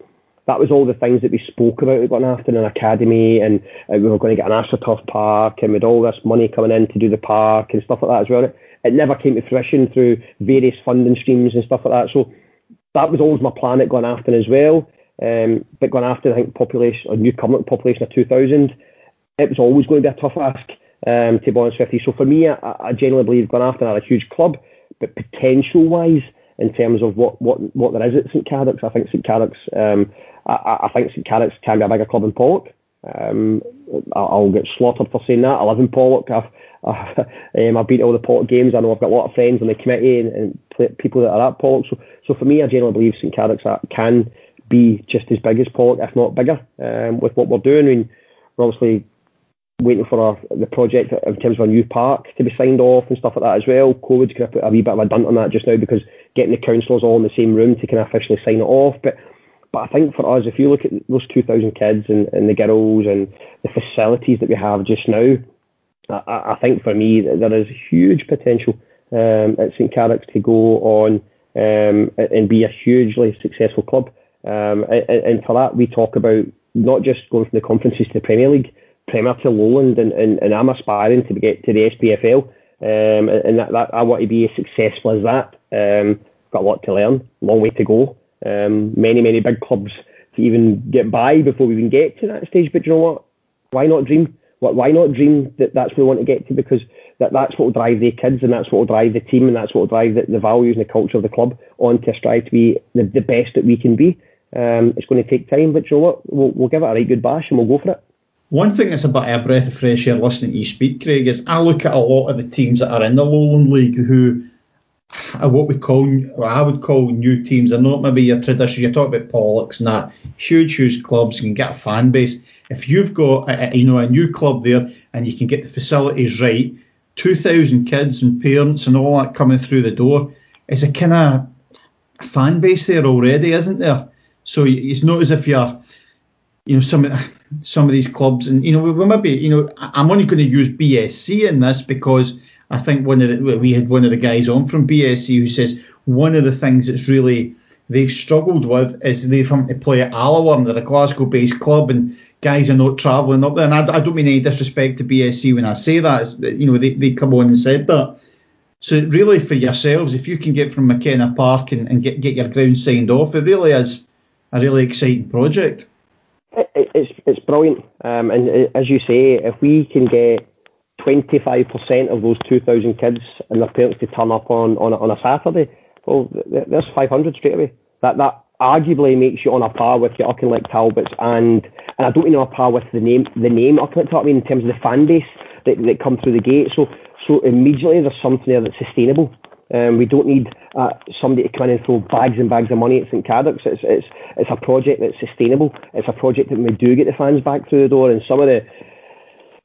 that was all the things that we spoke about going after an academy, and uh, we were going to get an AstroTurf park, and with all this money coming in to do the park and stuff like that as well. It, never came to fruition through various funding streams and stuff like that. So that was always my plan at after as well. Um, but Glenafton, I think, population, a New Cumnock population of 2,000, it was always going to be a tough ask, um, to be honest with you. So for me, I, I genuinely believe Glenafton are a huge club, but potential wise, in terms of what, what, what there is at St Cadoc's, I think St Cadoc's um, I, I think St Cadoc's can be a bigger club in Pollok. Um, I'll get slaughtered for saying that. I live in Pollok. I've, I've, um, I've been to all the Pollok games. I know I've got a lot of friends on the committee and, and people that are at Pollok. So, so for me, I generally believe St Cadoc's can be just as big as Pollok, if not bigger, um, with what we're doing. I mean, we're obviously waiting for our, the project in terms of a new park to be signed off and stuff like that as well. COVID's going to put a wee bit of a dunt on that just now because getting the councillors all in the same room to kind of officially sign it off. But but I think for us, if you look at those 2,000 kids and, and the girls and the facilities that we have just now, I, I think for me there is huge potential um, at St Cadoc's to go on um, and be a hugely successful club. Um, and, and, for that, we talk about not just going from the conferences to the Premier League, Premier to Lowland, and, and, and I'm aspiring to get to the SPFL. Um, and that, that, I want to be as successful as that. Um, got a lot to learn, long way to go um, many, many big clubs to even get by before we even get to that stage. But you know what? Why not dream? Why not dream that that's where we want to get to? Because that, that's what will drive the kids and that's what will drive the team and that's what will drive the, the values and the culture of the club on to strive to be the, the best that we can be. Um, it's going to take time, but you know what? We'll, we'll give it a right good bash and we'll go for it. One thing that's a bit of a breath of fresh air listening to you speak, Craig, is I look at a lot of the teams that are in the Lowland League who what we call, what I would call new teams. They're not maybe your traditional. You talk about Polloks and that huge, huge clubs can get a fan base. if you've got a, a, you know a new club there and you can get the facilities right, two thousand kids and parents and all that coming through the door, is a kind of fan base there already, isn't there? So it's not as if you're, you know, some some of these clubs, and you know, we maybe, you know, I'm only going to use BSC in this because I think one of the we had one of the guys on from BSC who says one of the things that's really they've struggled with is they've had to play at Alloa, they're a Glasgow-based club, and guys are not travelling up there. And I, I, don't mean any disrespect to BSC when I say that. It's, you know, they, they come on and said that. So really, for yourselves, if you can get from McKenna Park and, and get get your ground signed off, it really is a really exciting project. It, it's it's brilliant, um, and uh, as you say, if we can get 25% of those 2,000 kids and their parents to turn up on, on, on a Saturday, well, there's 500 straight away. That that arguably makes you on a par with your Auchinleck Talbots and and I don't mean on a par with the name the name Auchinleck Talbot. I mean in terms of the fan base that, that come through the gate. So so immediately there's something there that's sustainable. Um, we don't need uh, somebody to come in and throw bags and bags of money at St Cadoc's. It's, it's, it's a project that's sustainable. It's a project that we do get the fans back through the door. And some of the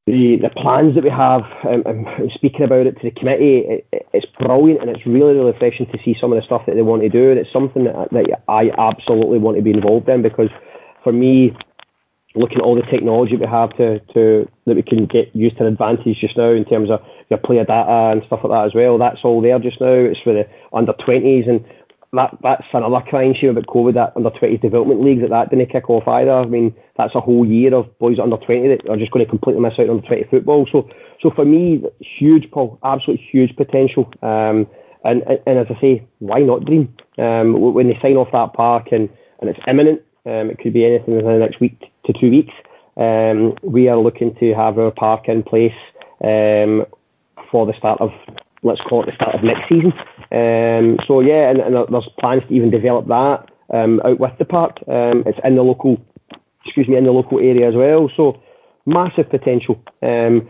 the, the plans that we have, um, um, speaking about it to the committee, it, it's brilliant and it's really, really refreshing to see some of the stuff that they want to do. And it's something that, that I absolutely want to be involved in because for me, looking at all the technology we have to, to that we can get used to an advantage just now in terms of your player data and stuff like that as well. That's all there just now. It's for the under 20s and that that's another crying shame about COVID that under twenty development league that that didn't kick off either. I mean that's a whole year of boys under 20 that are just going to completely miss out on 20 football. So so for me, huge Paul, absolutely huge potential. Um, and, and, and as I say, why not dream? Um, when they sign off that park and, and it's imminent, um, it could be anything within the next week to two weeks. Um, we are looking to have our park in place um, for the start of let's call it the start of next season. Um, so yeah, and, and, there's plans to even develop that um, out with the park. Um, it's in the local, excuse me, in the local area as well. So massive potential. Um,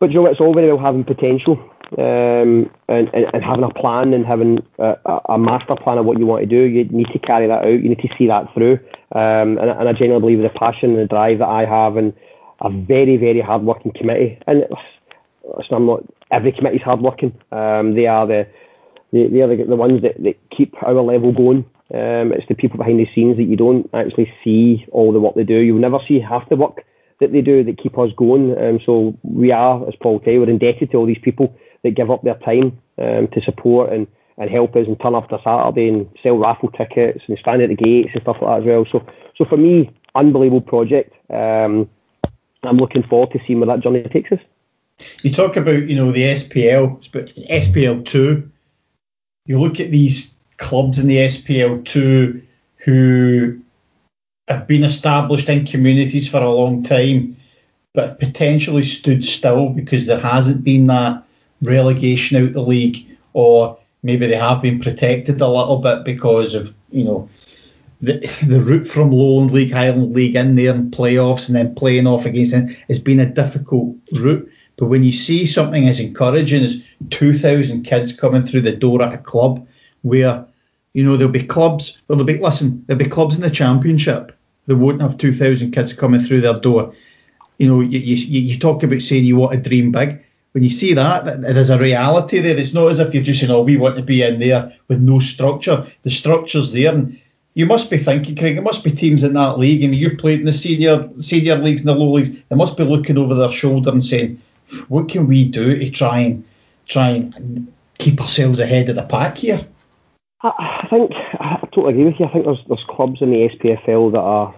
but you know, it's all very well having potential um, and, and, and, having a plan and having a, a, master plan of what you want to do. You need to carry that out. You need to see that through. Um, and, and I genuinely believe the passion and the drive that I have and a very, very hard working committee. And I'm not every committee's hard working. Um, they are the they, they are the, the ones that, that keep our level going. Um, it's the people behind the scenes that you don't actually see all the work they do. You'll never see half the work that they do that keep us going. Um, so we are, as Paul said, we're indebted to all these people that give up their time um, to support and, and help us and turn up to Saturday and sell raffle tickets and stand at the gates and stuff like that as well. So so for me, unbelievable project. Um, I'm looking forward to seeing where that journey takes us. You talk about, you know, the SPL, but SPL two. You look at these clubs in the SPL two who have been established in communities for a long time, but potentially stood still because there hasn't been that relegation out the league, or maybe they have been protected a little bit because of, you know, the, the route from Lowland League, Highland League in there and playoffs and then playing off against them has been a difficult route. But when you see something as encouraging as 2,000 kids coming through the door at a club where, you know, there'll be clubs, well, there'll be, listen, there'll be clubs in the championship that won't have 2,000 kids coming through their door. You know, you, you, you talk about saying you want to dream big. When you see that, there's a reality there. It's not as if you're just saying, oh, we want to be in there with no structure. The structure's there. And you must be thinking, Craig, it must be teams in that league. I mean, you've played in the senior senior leagues and the low leagues. They must be looking over their shoulder and saying, what can we do to try and try and keep ourselves ahead of the pack here? I, think I totally agree with you. I think there's there's clubs in the SPFL that are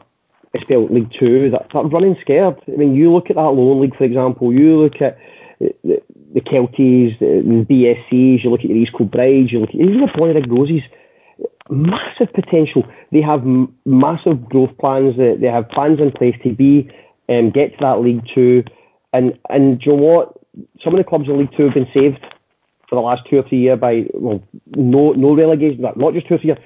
SPL League Two that, that are running scared. I mean, you look at that Lowland League, for example. You look at the, the Kelties, the, the BSCs. You look at the East Kilbride. You look at even the Bonnyrigg Roses. Massive potential. They have m- massive growth plans. They, they have plans in place to be um, get to that League Two and and you know what? Some of the clubs in League Two have been saved for the last two or three years by well, no no relegation, not just two or three years,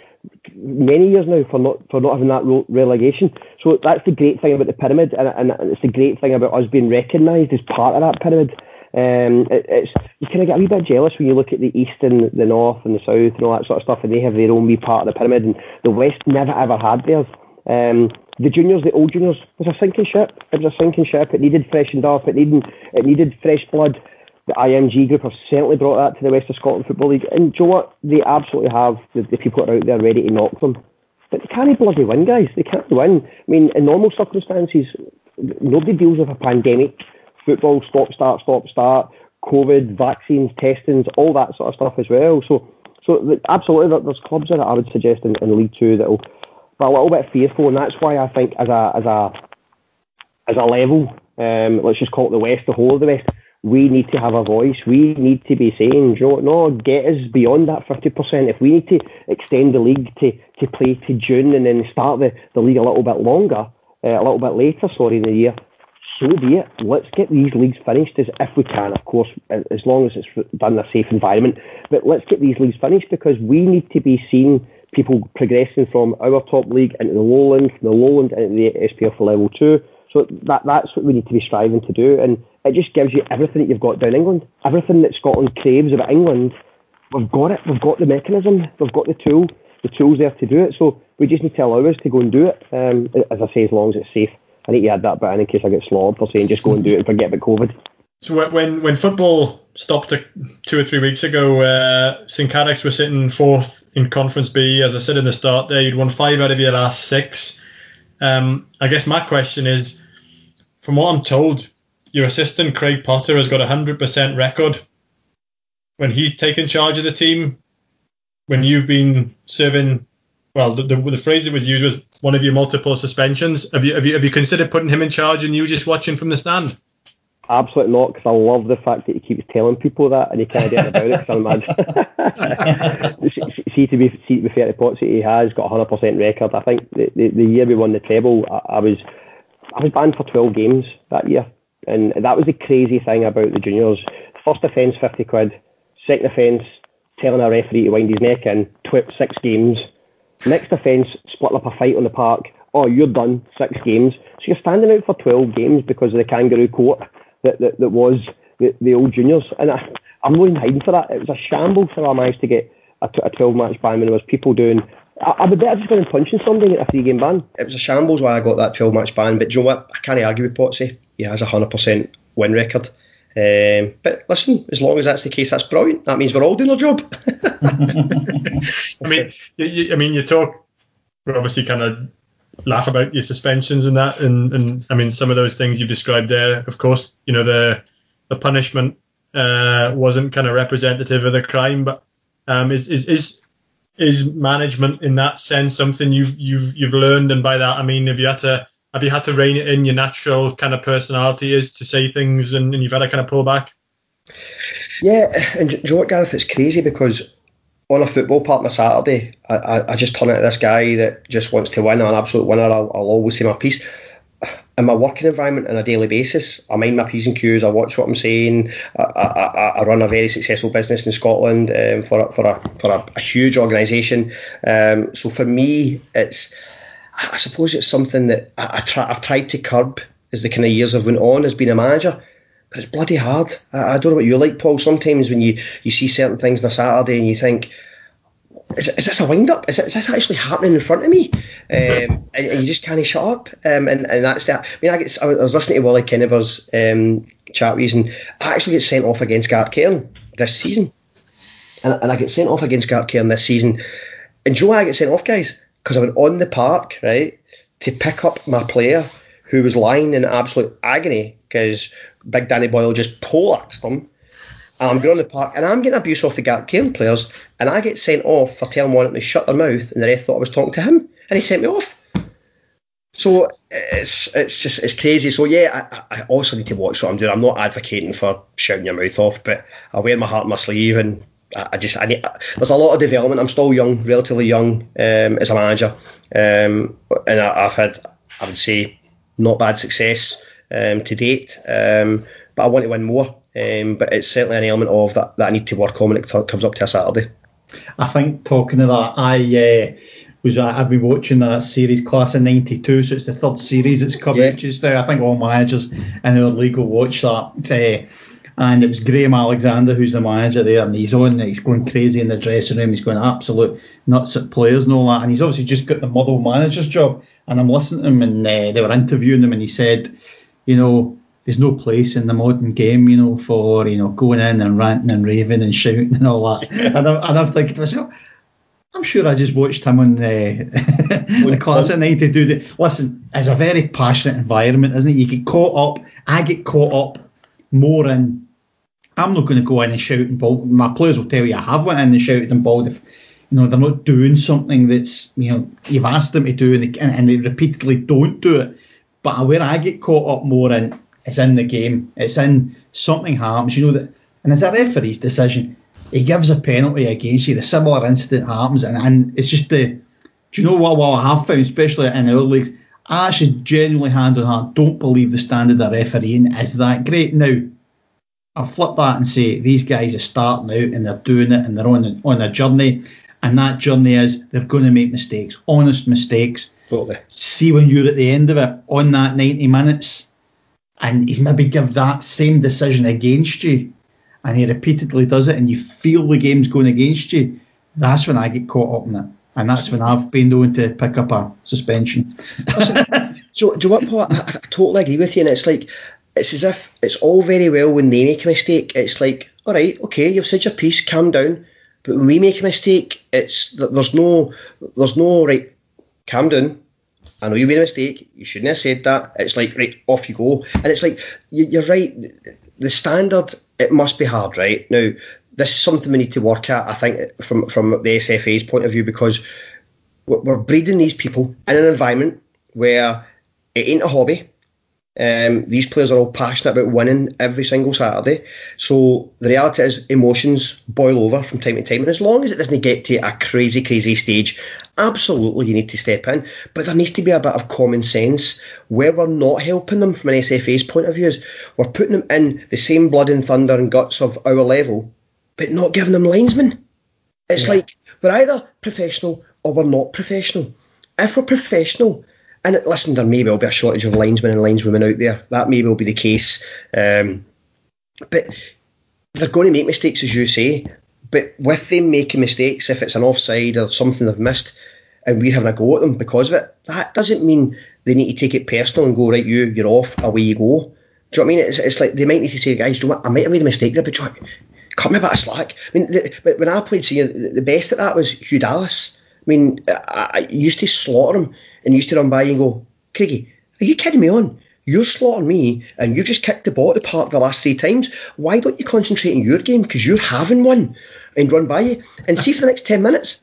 many years now for not for not having that relegation. So that's the great thing about the pyramid, and, and it's the great thing about us being recognised as part of that pyramid. Um, it, it's you kind of get a wee bit jealous when you look at the east and the north and the south and all that sort of stuff, and they have their own wee part of the pyramid, and the west never ever had theirs. Um, the juniors, the old juniors, was a sinking ship. It was a sinking ship. It needed freshened up. It needed it needed fresh blood. The IMG group have certainly brought that to the West of Scotland Football League. And do you know what? They absolutely have the, the people that are out there ready to knock them. But they can't bloody win, guys. They can't win. I mean, in normal circumstances, nobody deals with a pandemic. Football, stop, start, stop, start. COVID, vaccines, testings, all that sort of stuff as well. So, so absolutely, there's clubs that I would suggest in, in League Two that be a little bit fearful, and that's why I think as a as a as a level, um, let's just call it the West, the whole of the West, we need to have a voice. We need to be saying, Joe, no, get us beyond that 50%. If we need to extend the league to, to play to June and then start the, the league a little bit longer, uh, a little bit later, sorry, in the year, so be it. Let's get these leagues finished as if we can, of course, as long as it's done in a safe environment. But let's get these leagues finished because we need to be seeing people progressing from our top league into the lowland, from the lowland into the SPL for level two. So that that's what we need to be striving to do, and it just gives you everything that you've got down England, everything that Scotland craves about England. We've got it. We've got the mechanism. We've got the tool. The tools there to do it. So we just need to allow us to go and do it. Um, as I say, as long as it's safe. I need to add that bit in, case I get slaughtered for saying just go and do it and forget about COVID. So when when football stopped two or three weeks ago, uh, St were sitting fourth in Conference B. As I said in the start, there you'd won five out of your last six. Um, I guess my question is, from what I'm told, your assistant Craig Potter has got a hundred percent record when he's taken charge of the team. When you've been serving, well, the, the, the phrase that was used was one of your multiple suspensions. Have you have you have you considered putting him in charge and you just watching from the stand? Absolutely not, because I love the fact that he keeps telling people that and he can't get about it because I'm mad. see, to be, see to be fair to Potsy, he has got a 100% record. I think the, the, the year we won the treble, I, I, was I was banned for 12 games that year. And that was the crazy thing about the juniors. First offence, 50 quid. Second offence, telling a referee to wind his neck in, twit six games. Next offence, split up a fight on the park. Oh, you're done, six games. So you're standing out for 12 games because of the kangaroo court that, that, that was the, the old juniors. And I, I'm not even hiding for that. It was a shambles how I managed to get a, a 12 match ban when there was people doing. I, I would better just going and punching somebody at a three game ban. It was a shambles why I got that 12 match ban. But do you know what? I can't argue with Potsy. He has a 100% win record. Um, but listen, as long as that's the case, that's brilliant. That means we're all doing our job. I mean, you, you, I mean, you talk. We're obviously kind of laugh about your suspensions and that, and, and I mean some of those things you've described there. Of course, you know the the punishment uh, wasn't kind of representative of the crime, but um, is is is is management in that sense something you've you've you've learned? And by that I mean have you had to have you had to rein it in your natural kind of personality is to say things and, and you've had to kind of pull back? Yeah, and do you know what, Gareth? It's crazy because on a football part on a Saturday, I, I, I just turn into this guy that just wants to win. I'm an absolute winner. I'll, I'll always say my piece. In my working environment on a daily basis, I mind my P's and Q's. I watch what I'm saying. I, I, I run a very successful business in Scotland um, for, a, for, a, for a, a huge organisation. Um, so for me, it's I suppose it's something that I, I try, I've tried to curb as the kind of years have went on as being a manager it's bloody hard. I, I, don't know what you like, Paul. Sometimes when you, you see certain things on a Saturday and you think, is, is this a wind up? Is, is this actually happening in front of me? Um, and, and, you just can't shut up. Um, and, and that's that. I mean, I, get, I was listening to Willie Kenneber's um, chat and I actually get sent off against Gartcairn this season. And, and I get sent off against Gartcairn this season. And do you know I get sent off, guys? Because I went on the park, right, to pick up my player who was lying in absolute agony because Big Danny Boyle just poleaxed him. And I'm going on the park and I'm getting abuse off the Gartcairn players and I get sent off for telling one of them to shut their mouth and the ref thought I was talking to him and he sent me off. So it's it's just it's crazy. So yeah, I, I also need to watch what I'm doing. I'm not advocating for shouting your mouth off, but I wear my heart on my sleeve and I, I just I need. There's a lot of development. I'm still young, relatively young um, as a manager, um, and I, I've had I would say not bad success um, to date. Um, but I want to win more. Um, but it's certainly an element of that, that I need to work on when it t- comes up to a Saturday. I think talking of that, I uh, was I've been watching that series class of '92, so it's the third series it's coming yeah. just now. I think all managers in our league will watch that. Uh, and it was Graham Alexander who's the manager there, and he's on, he's going crazy in the dressing room, he's going absolute nuts at players and all that, and he's obviously just got the Motherwell manager's job, and I'm listening to him, and uh, they were interviewing him, and he said, you know, there's no place in the modern game, you know, for you know going in and ranting and raving and shouting and all that, and I'm, and I'm thinking to myself. I'm sure I just watched him on uh, the class at night to do the. Listen, it's a very passionate environment, isn't it? You get caught up. I get caught up more in. I'm not going to go in and shout and bawl. My players will tell you I have went in and shouted and bawled if you know they're not doing something that's you know you've asked them to do and they, and they repeatedly don't do it. But where I get caught up more in is in the game. It's in something happens. You know that, and it's a referee's decision he gives a penalty against you, the similar incident happens, and, and it's just the. Do you know what? What I have found, especially in our leagues, I actually genuinely hand on heart don't believe the standard of refereeing is that great. Now, I'll flip that and say these guys are starting out and they're doing it and they're on on a journey, and that journey is they're going to make mistakes, honest mistakes. Totally. See when you're at the end of it on that 90 minutes, and he's maybe give that same decision against you and he repeatedly does it, and you feel the game's going against you, that's when I get caught up in it. And that's when I've been known to pick up a suspension. so, do you what, Paul? I, I, totally agree with you. And it's like, it's as if it's all very well when they make a mistake. It's like, all right, okay, you've said your piece, calm down. But when we make a mistake, it's there's no, there's no right, calm down. I know you made a mistake. You shouldn't have said that. It's like right, off you go. And it's like you, are right. The standard it must be hard, right? Now, this is something we need to work at, I think, from, from the SFA's point of view, because we're breeding these people in an environment where it ain't a hobby. Um, these players are all passionate about winning every single Saturday. So the reality is emotions boil over from time to time. And as long as it doesn't get to a crazy, crazy stage, absolutely you need to step in. But there needs to be a bit of common sense where we're not helping them from an SFA's point of view. Is we're putting them in the same blood and thunder and guts of our level, but not giving them linesmen. It's yeah. like we're either professional or we're not professional. If we're professional, and listen, there may well be a shortage of linesmen and lineswomen out there. That may well be the case. Um, but they're going to make mistakes, as you say. But with them making mistakes, if it's an offside or something they've missed, and we're having a go at them because of it, that doesn't mean they need to take it personal and go right. You, you're off. Away you go. Do you know what I mean? It's, it's like they might need to say, guys, do you know what? I might have made a mistake there, but cut me a bit of slack. I mean, the, when I played senior, the best at that was Hugh Dallas. I mean, I, I used to slaughter him and used to run by and go, Craigie, are you kidding me on? You're slaughtering me and you've just kicked the ball to park the last three times. Why don't you concentrate on your game? Because you're having one and run by you. And see for the next 10 minutes,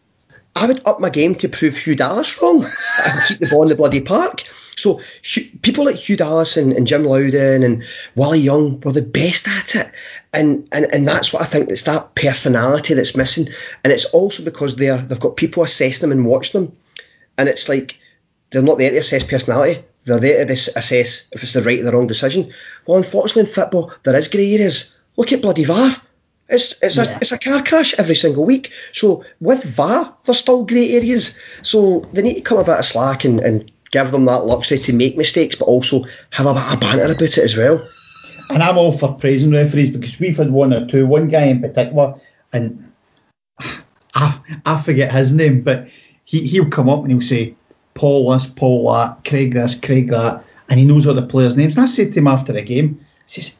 I would up my game to prove Hugh Dallas wrong. Would keep the ball in the bloody park. So people like Hugh Dallas and, and, Jim Loudon and Wally Young were the best at it. And, and and that's what I think it's that personality that's missing. And it's also because they're they've got people assessing them and watch them. And it's like they're not there to assess personality. They're there to assess if it's the right or the wrong decision. Well, unfortunately, in football, there is grey areas. Look at bloody VAR. It's it's yeah. a it's a car crash every single week. So with VAR, there's still grey areas. So they need to come a bit of slack and, and give them that luxury to make mistakes, but also have a bit of banter about it as well. And I'm all for praising referees because we've had one or two. One guy in particular, and I I forget his name, but he he'll come up and he'll say, Paul this, Paul that, Craig this, Craig that, and he knows all the players' names. And I said to him after the game, he says,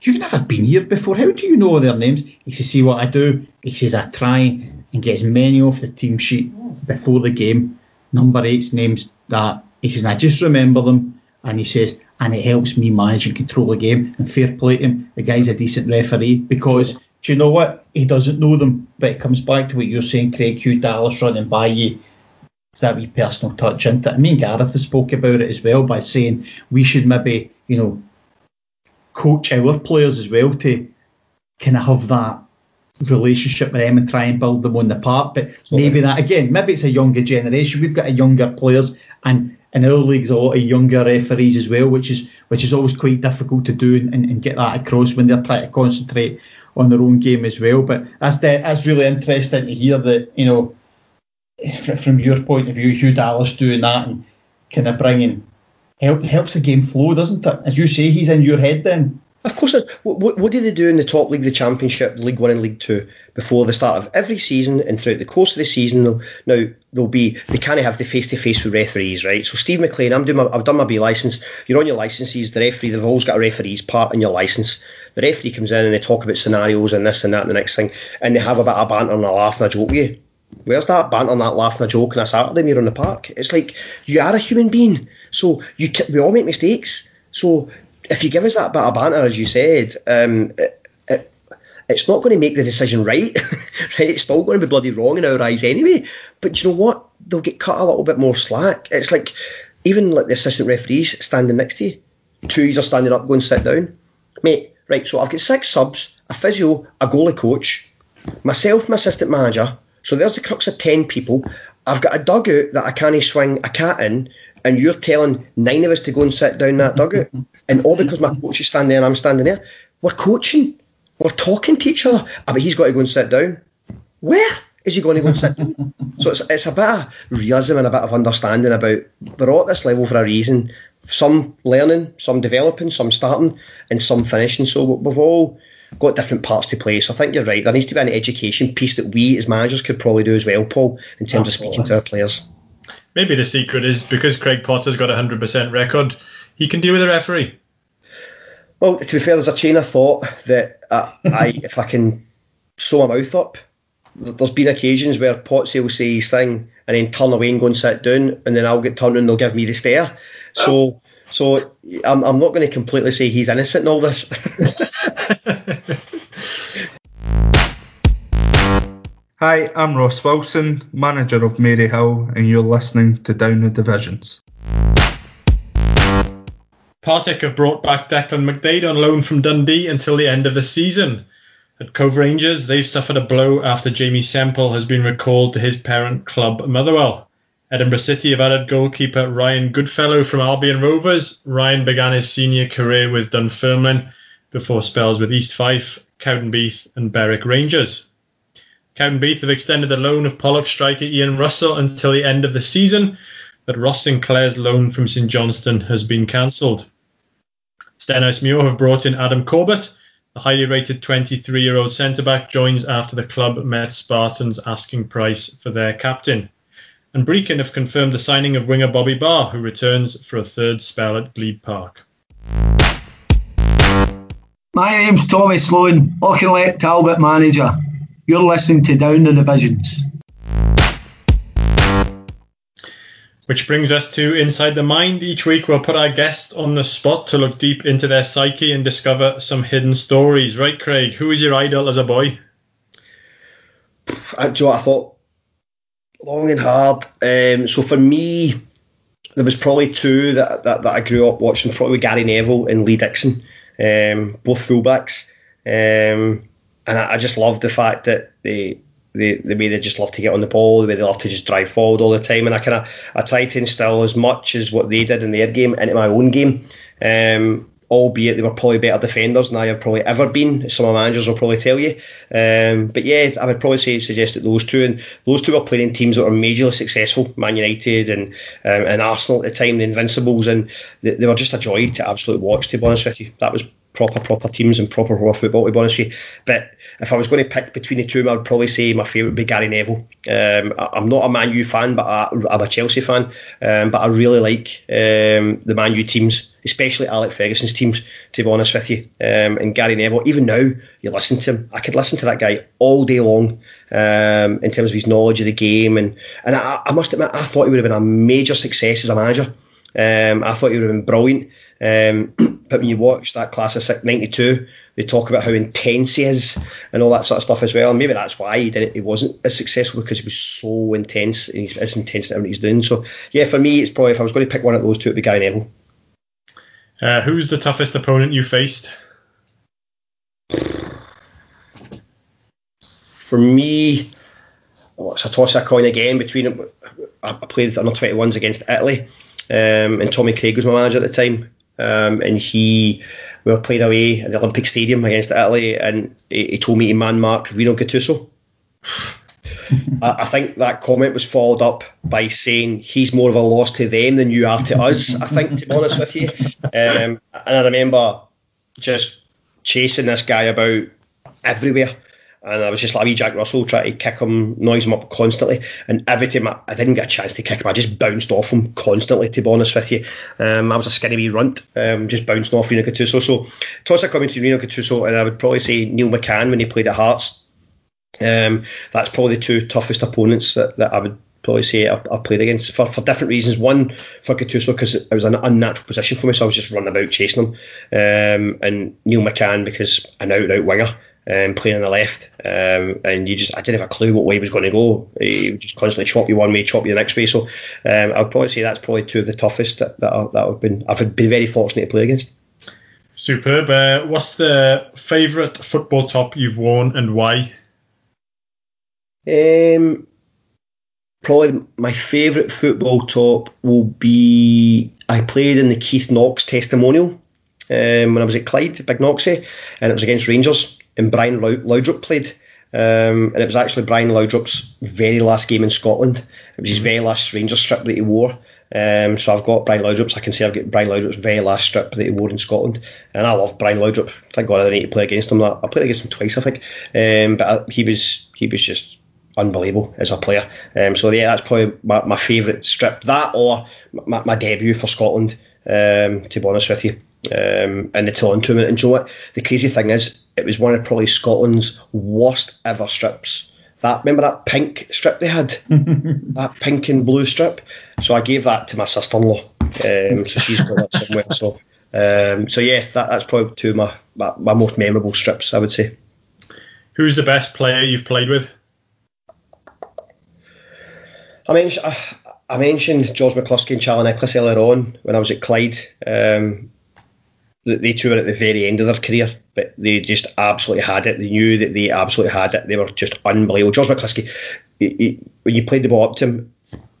You've never been here before. How do you know their names? He says, See what I do? He says, I try and get as many off the team sheet before the game. Number eight's names that. He says, I just remember them. And he says, and it helps me manage and control the game. And fair play to him, the guy's a decent referee because do you know what? He doesn't know them, but it comes back to what you're saying, Craig Hugh Dallas running by you it's that wee personal touch into it. I mean, Gareth has spoke about it as well by saying we should maybe, you know, coach our players as well to kind of have that relationship with them and try and build them on the part. But maybe that again, maybe it's a younger generation. We've got a younger players and in our leagues a lot of younger referees as well, which is which is always quite difficult to do and, and get that across when they're trying to concentrate on their own game as well. But that's the, that's really interesting to hear that you know from your point of view, Hugh Dallas doing that and kind of bringing help helps the game flow, doesn't it? As you say, he's in your head then. Of course, what, what, do they do in the top league, the Championship, League One and League Two before the start of every season and throughout the course of the season? Now they'll be they kind of have the face to face with referees, right? So Steve McLean, I'm doing my, I've done my B license. You're on your licenses. The referee, they've always got a referee's part in your license. The referee comes in and they talk about scenarios and this and that and the next thing, and they have a bit of banter and a laugh and a joke with you. Where's that banter and that laugh and a joke on a Saturday when you're in the park? It's like you are a human being, so you we all make mistakes. So if you give us that bit of banter, as you said, um, it, it, it's not going to make the decision right. right? It's still going to be bloody wrong in our eyes anyway. But you know what? They'll get cut a little bit more slack. It's like even like the assistant referees standing next to you. Two are standing up, going sit down. Mate, right, so I've got six subs, a physio, a goalie coach, myself, my assistant manager. So there's the crux of 10 people. I've got a dugout that I can't swing a cat in, and you're telling nine of us to go and sit down that dugout. and all because my coach is standing there and I'm standing there. We're coaching. We're talking to each other. Ah, but he's got to go and sit down. Where is he going to go and sit down? so it's, it's a bit of realism and a bit of understanding about we're all at this level for a reason. Some learning, some developing, some starting, and some finishing. So we've all got different parts to play. So I think you're right. There needs to be an education piece that we as managers could probably do as well, Paul, in terms Absolutely. of speaking to our players. Maybe the secret is because Craig Potter's got a 100% record, he can deal with a referee. Well, to be fair, there's a chain of thought that uh, I, if I can sew my mouth up, there's been occasions where Potsy will say his thing and then turn away and go and sit down, and then I'll get turned and they'll give me the stare. So, so I'm, I'm not going to completely say he's innocent in all this. Hi, I'm Ross Wilson, manager of Maryhill, and you're listening to Down the Divisions. Partick have brought back Declan McDaid on loan from Dundee until the end of the season. At Cove Rangers, they've suffered a blow after Jamie Semple has been recalled to his parent club, Motherwell. Edinburgh City have added goalkeeper Ryan Goodfellow from Albion Rovers. Ryan began his senior career with Dunfermline before spells with East Fife, Cowdenbeath, and Berwick Rangers. Cowdenbeath have extended the loan of Pollok striker Ian Russell until the end of the season, but Ross Sinclair's loan from St Johnstone has been cancelled. Stenhousemuir have brought in Adam Corbett. The highly rated 23 year old centre back joins after the club met Spartans asking price for their captain. And Brechin have confirmed the signing of winger Bobby Barr, who returns for a third spell at Glebe Park. My name's Tommy Sloan, Auchinleck Talbot manager. You're listening to Down the Divisions. Which brings us to Inside the Mind. Each week we'll put our guest on the spot to look deep into their psyche and discover some hidden stories. Right, Craig, who was your idol as a boy? Do you know I thought? Long and hard. Um, so for me, there was probably two that, that, that I grew up watching, probably Gary Neville and Lee Dixon, um, both fullbacks. Um, and I, I just love the fact that they the, the way they just love to get on the ball, the way they love to just drive forward all the time. And I kind of I tried to instill as much as what they did in their game into my own game. Um, albeit they were probably better defenders than I have probably ever been. Some of my managers will probably tell you. Um, but yeah, I would probably say suggest that those two and those two were playing in teams that were majorly successful, Man United and um, and Arsenal at the time, the Invincibles, and they, they were just a joy to absolutely watch. To be honest with you, that was proper proper teams and proper football to be honest with you. But if I was going to pick between the two, I would probably say my favourite would be Gary Neville. Um, I, am not a Man U fan, but I, am a Chelsea fan. Um, but I really like um, the Man U teams, especially Alec Ferguson's teams. To be honest with you, um, and Gary Neville. Even now, you listen to him. I could listen to that guy all day long um, in terms of his knowledge of the game, and and I, I must admit, I thought he would have been a major success as a manager. Um, I thought he would have been brilliant. Um, but when you watch that class of 92, they talk about how intense he is and all that sort of stuff as well. And maybe that's why he didn't, he wasn't as successful because he was so intense and he's as intense in what he's doing. So yeah, for me, it's probably if I was going to pick one of those two, it'd be Gary Neville. Uh, who's the toughest opponent you faced? For me, well, it's a toss a coin again between. I played under 21s against Italy, um, and Tommy Craig was my manager at the time um, and he we were playing away at the Olympic Stadium against Italy, and he, he told me to man mark Rino Gattuso. I, think that comment was followed up by saying he's more of a loss to them than you are to us. I think, to be honest with you, um, and I remember just chasing this guy about everywhere. And I was just like wee Jack Russell trying to kick him, noise him up constantly. And every time I, I didn't get a chance to kick him, I just bounced off him constantly, to be honest with you. Um, I was a skinny wee runt, um, just bouncing off Rino Gattuso. So toss a coming to Rino Gattuso, and I would probably say Neil McCann when he played at Hearts. Um, that's probably the two toughest opponents that, that I would probably say I, I played against for, for different reasons. One for Gattuso because it was an unnatural position for me, so I was just running about chasing him. Um, and Neil McCann because an out and out winger um, playing on the left, um, and you just I didn't have a clue what way he was going to go. He would just constantly chop you one way, chop you the next way. So um, I would probably say that's probably two of the toughest that, that, I, that I've been I've been very fortunate to play against. Superb. Uh, what's the favourite football top you've worn and why? Um, probably my favourite football top will be I played in the Keith Knox testimonial um, when I was at Clyde, Big Knoxy, and it was against Rangers, and Brian Laudrup played. Um, and it was actually Brian Laudrup's very last game in Scotland. It was his very last Rangers strip that he wore. Um, so I've got Brian Laudrup's. I can say I've got Brian Laudrup's very last strip that he wore in Scotland, and I love Brian Laudrup. Thank God I didn't need to play against him. I played against him twice, I think. Um, but I, he was he was just unbelievable as a player. Um, so yeah, that's probably my, my favourite strip. That or my, my debut for Scotland. Um, to be honest with you, um, in the Toulon tournament. And you know what? The crazy thing is, it was one of probably Scotland's worst ever strips. That remember that pink strip they had, that pink and blue strip. So I gave that to my sister-in-law. Um, so she's got that somewhere. So um, so yeah, that, that's probably two of my, my my most memorable strips. I would say. Who's the best player you've played with? I mentioned I, I mentioned George McCluskey and Charlie Nicholas earlier on when I was at Clyde. Um, they two were at the very end of their career, but they just absolutely had it. They knew that they absolutely had it. They were just unbelievable. George McCluskey, he, he, when you played the ball up to him,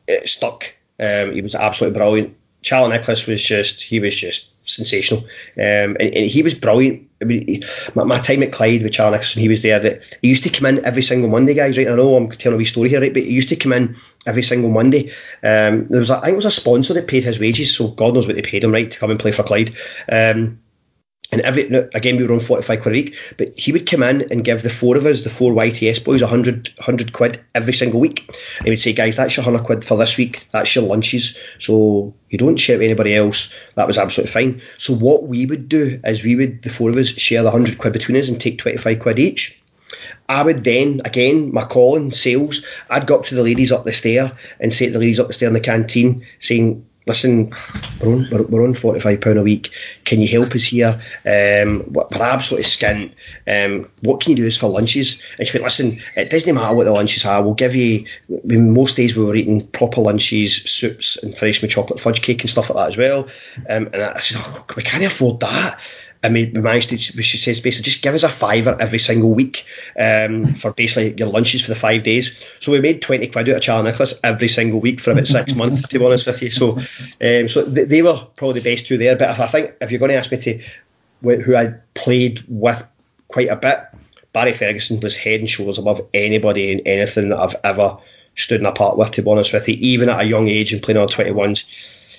it stuck. Um, he was absolutely brilliant. Charlie Nicholas was just, he was just sensational. Um, and, and, he was brilliant. I mean, he, my, my, time at Clyde with Charlie Nicholas, he was there. That he used to come in every single Monday, guys. Right? I know I'm telling a wee story here, right? But he used to come in every single Monday. Um, there was, a, I think, it was a sponsor that paid his wages, so God knows what they paid him, right, to come and play for Clyde. Um, and every again we were on 45 quid a week, but he would come in and give the four of us, the four YTS boys, 100, 100 quid every single week. And he would say, guys, that's your 100 quid for this week. That's your lunches. So you don't share with anybody else. That was absolutely fine. So what we would do is we would, the four of us, share the 100 quid between us and take 25 quid each. I would then, again, my calling, sales, I'd go up to the ladies up the stair and say to the ladies up the stair in the canteen, saying, listen, we're on, we're, we're on £45 a week. Can you help us here? Um, we're absolutely skint. Um, what can you do is for lunches? And she went, listen, it doesn't matter what the lunches are. We'll give you, most days we were eating proper lunches, soups and fresh with chocolate fudge cake and stuff like that as well. Um, and I said, oh, we can't afford that. I mean, we managed to, she says basically just give us a fiver every single week um, for basically your lunches for the five days. So we made 20 quid out of Charlie Nicholas every single week for about six months, to be honest with you. So um, so th- they were probably the best two there. But I think, if you're going to ask me to who I played with quite a bit, Barry Ferguson was head and shoulders above anybody in anything that I've ever stood in a part with, to be honest with you. Even at a young age and playing on 21s,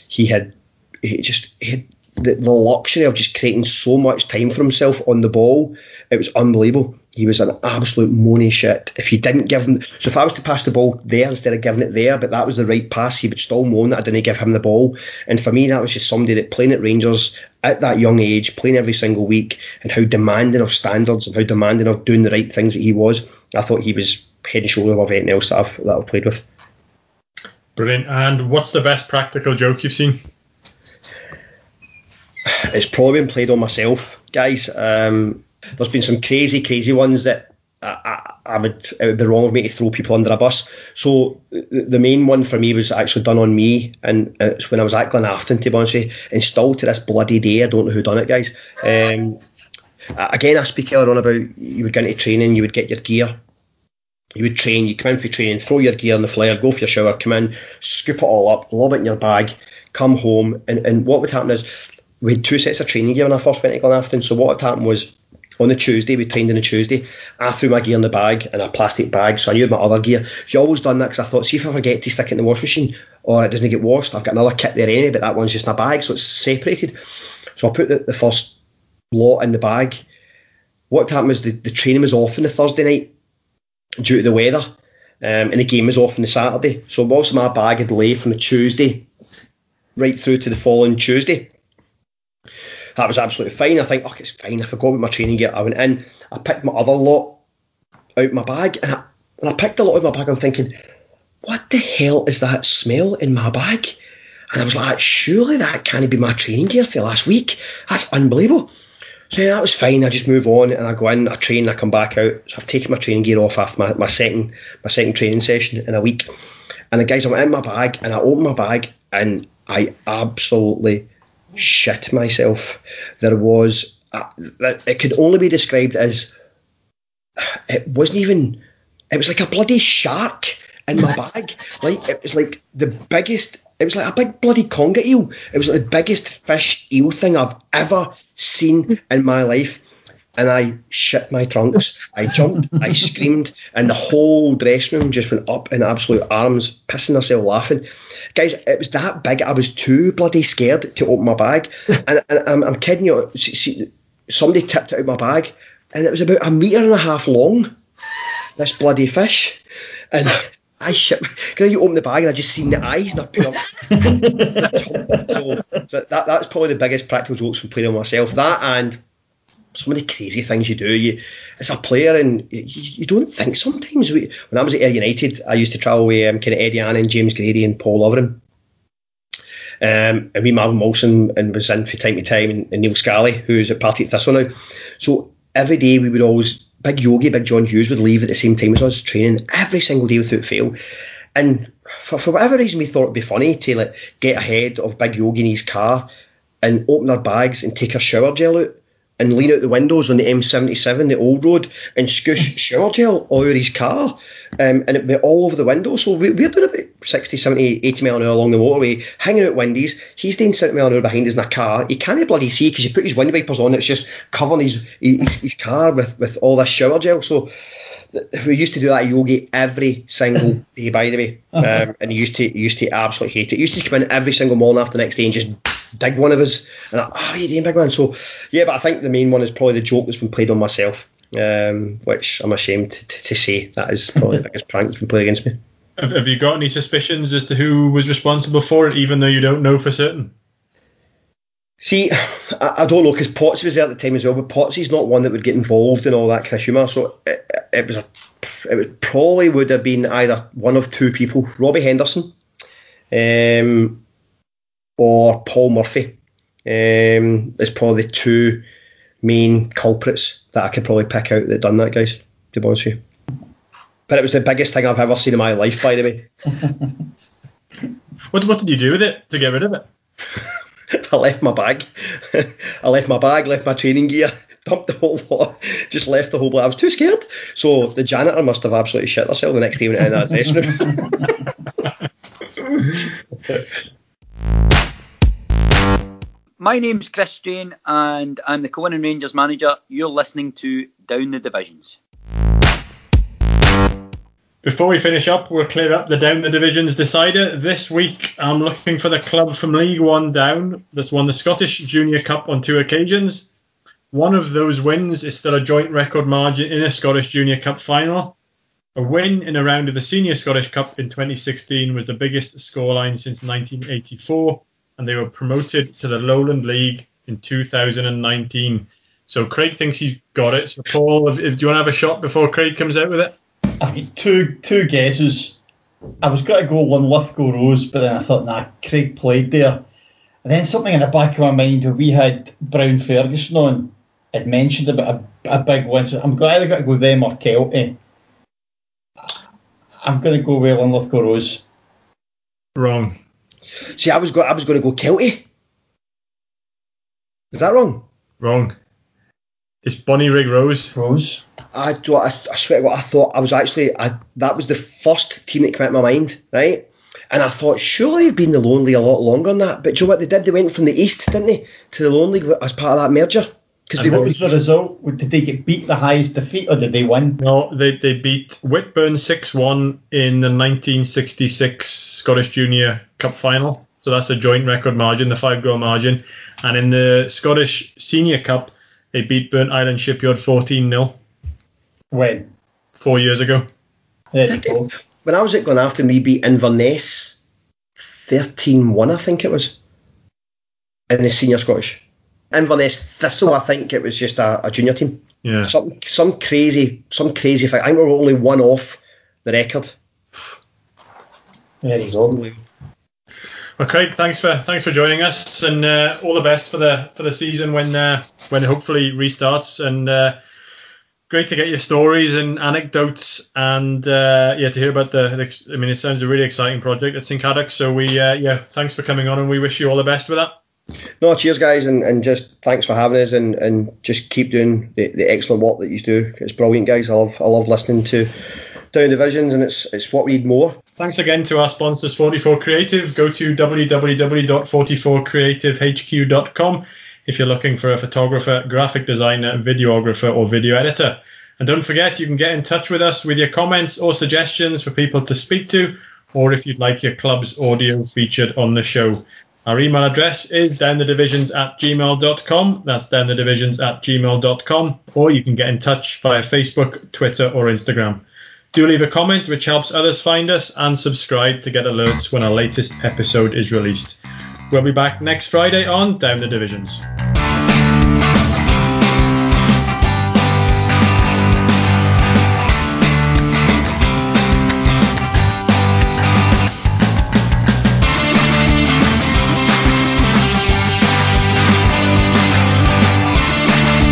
he had he just he had the, the luxury of just creating so much time for himself on the ball, it was unbelievable. He was an absolute money shit. If you didn't give him, so if I was to pass the ball there instead of giving it there, but that was the right pass, he would still moan that I didn't give him the ball. And for me, that was just somebody that playing at Rangers at that young age, playing every single week, and how demanding of standards and how demanding of doing the right things that he was. I thought he was head and shoulders above anything else that I've that I've played with. Brilliant. And what's the best practical joke you've seen? It's probably been played on myself, guys. Um, there's been some crazy, crazy ones that I, I, I, would it would be wrong of me to throw people under a bus. So the, the main one for me was actually done on me, and it's when I was at Glenafton, to be honest with you, and still to this bloody day, I don't know who done it, guys. Um, again, I speak earlier on about you would get into training, you would get your gear. You would train, you come in for training, throw your gear in the flare, go for your shower, come in, scoop it all up, lob it in your bag, come home, and, and what would happen is we had two sets of training gear when I first went to Glenafton. So what had happened was on the Tuesday, we trained on the Tuesday. I threw my gear in the bag in a plastic bag, so I knew my other gear. You always done that because I thought, see if I forget to stick it in the washing machine or it doesn't get washed, I've got another kit there anyway, but that one's just in a bag, so it's separated. So I put the, the first lot in the bag, what happened was the, the training was off on the Thursday night due to the weather, um, and the game was off on the Saturday. So most of my bag had lay from the Tuesday right through to the following Tuesday. That was absolutely fine. I think, oh, it's fine. I forgot about my training gear. I went in, I picked my other lot out my bag, and I, and I picked a lot out my bag. I'm thinking, what the hell is that smell in my bag? And I was like, surely that can't be my training gear for last week. That's unbelievable. So yeah, that was fine. I just move on and I go in, I train, I come back out. So I've taken my training gear off after my, my second my second training session in a week. And the guys, I went in my bag and I opened my bag and I absolutely shit myself. There was it could only be described as it wasn't even. It was like a bloody shark in my bag. Like it was like the biggest. It was like a big bloody conger eel. It was like the biggest fish eel thing I've ever seen in my life. And I shit my trunks. I jumped, I screamed, and the whole dressing room just went up in absolute arms, pissing herself laughing. Guys, it was that big. I was too bloody scared to open my bag. And, and I'm, I'm kidding you. See, somebody tipped it out my bag, and it was about a metre and a half long. This bloody fish. And I shit. Because you open the bag and I just seen the eyes and I put up. so, so that that's probably the biggest practical jokes from playing on myself. That and some of the crazy things you do. You as a player and you, you don't think sometimes. We, when I was at Ayr United, I used to travel with um, kind of Eddie Annan, James Grady, and Paul Lovren. Um, and we Marvin Wilson and was in from time to time, and, and Neil Scally, who's at Partick Thistle now. So every day we would always Big Yogi, Big John Hughes would leave at the same time as us training every single day without fail. And for, for whatever reason, we thought it'd be funny to like get ahead of Big Yogi in his car and open our bags and take our shower gel out and lean out the windows on the M77, the old road, and scoosh shower gel all over his car. Um, and it'd be all over the window. So we, we're doing about 60, 70, 80 mile an hour along the motorway, hanging out windies. He's doing 70 mile an hour behind us in a car. He can't bloody see because he put his window wipers on. It's just covering his, his, his car with, with all this shower gel. So we used to do that yogi every single day, by the way, um, and he used to he used to absolutely hate it. He used to come in every single morning after the next day and just dig one of us, and I, oh, you doing, big man? So yeah, but I think the main one is probably the joke that's been played on myself, um, which I'm ashamed to, to, say that is probably the biggest prank that's been played against me. Have, have you got any suspicions as to who was responsible for it, even though you don't know for certain? See, I, I don't know because Potts was there at the time as well, but Potsy's not one that would get involved in all that kind of humour. So it, it was a, it would probably would have been either one of two people, Robbie Henderson, um, or Paul Murphy. Um, is probably the two main culprits that I could probably pick out that done that, guys. To be honest with you, but it was the biggest thing I've ever seen in my life, by the way. what what did you do with it to get rid of it? I left my bag. I left my bag, left my training gear, dumped the whole lot, just left the whole lot. I was too scared. So the janitor must have absolutely shit herself the next day when in that dressing room. My name's Chris Jane and I'm the Conan Rangers manager. You're listening to Down the Divisions. Before we finish up, we'll clear up the down the divisions decider. This week, I'm looking for the club from League One down that's won the Scottish Junior Cup on two occasions. One of those wins is still a joint record margin in a Scottish Junior Cup final. A win in a round of the Senior Scottish Cup in 2016 was the biggest scoreline since 1984, and they were promoted to the Lowland League in 2019. So Craig thinks he's got it. So Paul, do you want to have a shot before Craig comes out with it? I've got two two guesses. I was going to go Linlithgow Rose, but then I thought, nah, Craig played there. And then something in the back of my mind we had Brown Ferguson on, had mentioned about a, a big win. So I'm either got to go them or Kelty. Eh. I'm going to go with Linlithgow Rose. Wrong. See, I was go- I was going to go Kelty. Is that wrong? Wrong. It's Bonnyrigg Rose. Rose. I, I, I swear to God, I thought I was actually I, that was the first team that came into my mind, right? And I thought surely they've been the Lonely a lot longer than that. But do you know what they did? They went from the east, didn't they, to the Lonely as part of that merger. Because what was the result? Did they get beat the highest defeat, or did they win? No, they they beat Whitburn six one in the 1966 Scottish Junior Cup final. So that's a joint record margin, the five goal margin. And in the Scottish Senior Cup, They beat Burntisland Shipyard 14 0 When? four years ago. There you go. When I was at Glenafton, we beat Inverness 13-1, I think it was, in the senior Scottish. Inverness Thistle, I think it was just a, a junior team. Yeah. Some some crazy some crazy thing. I think we're only one off the record. There you go. Well, Craig, thanks for thanks for joining us, and uh, all the best for the for the season when uh, when it hopefully restarts. And uh, great to get your stories and anecdotes, and uh, yeah, to hear about the, the. I mean, it sounds a really exciting project at St Cadoc. So we uh, yeah, thanks for coming on, and we wish you all the best with that. No, cheers guys, and, and just thanks for having us, and, and just keep doing the, the excellent work that you do. It's brilliant, guys. I love I love listening to down divisions, and it's it's what we need more. Thanks again to our sponsors, 44 Creative. Go to www.44creativehq.com if you're looking for a photographer, graphic designer, videographer, or video editor. And don't forget, you can get in touch with us with your comments or suggestions for people to speak to, or if you'd like your club's audio featured on the show. Our email address is downthedivisions at gmail.com. That's downthedivisions at gmail.com. Or you can get in touch via Facebook, Twitter, or Instagram. Do leave a comment, which helps others find us, and subscribe to get alerts when our latest episode is released. We'll be back next Friday on Down the Divisions.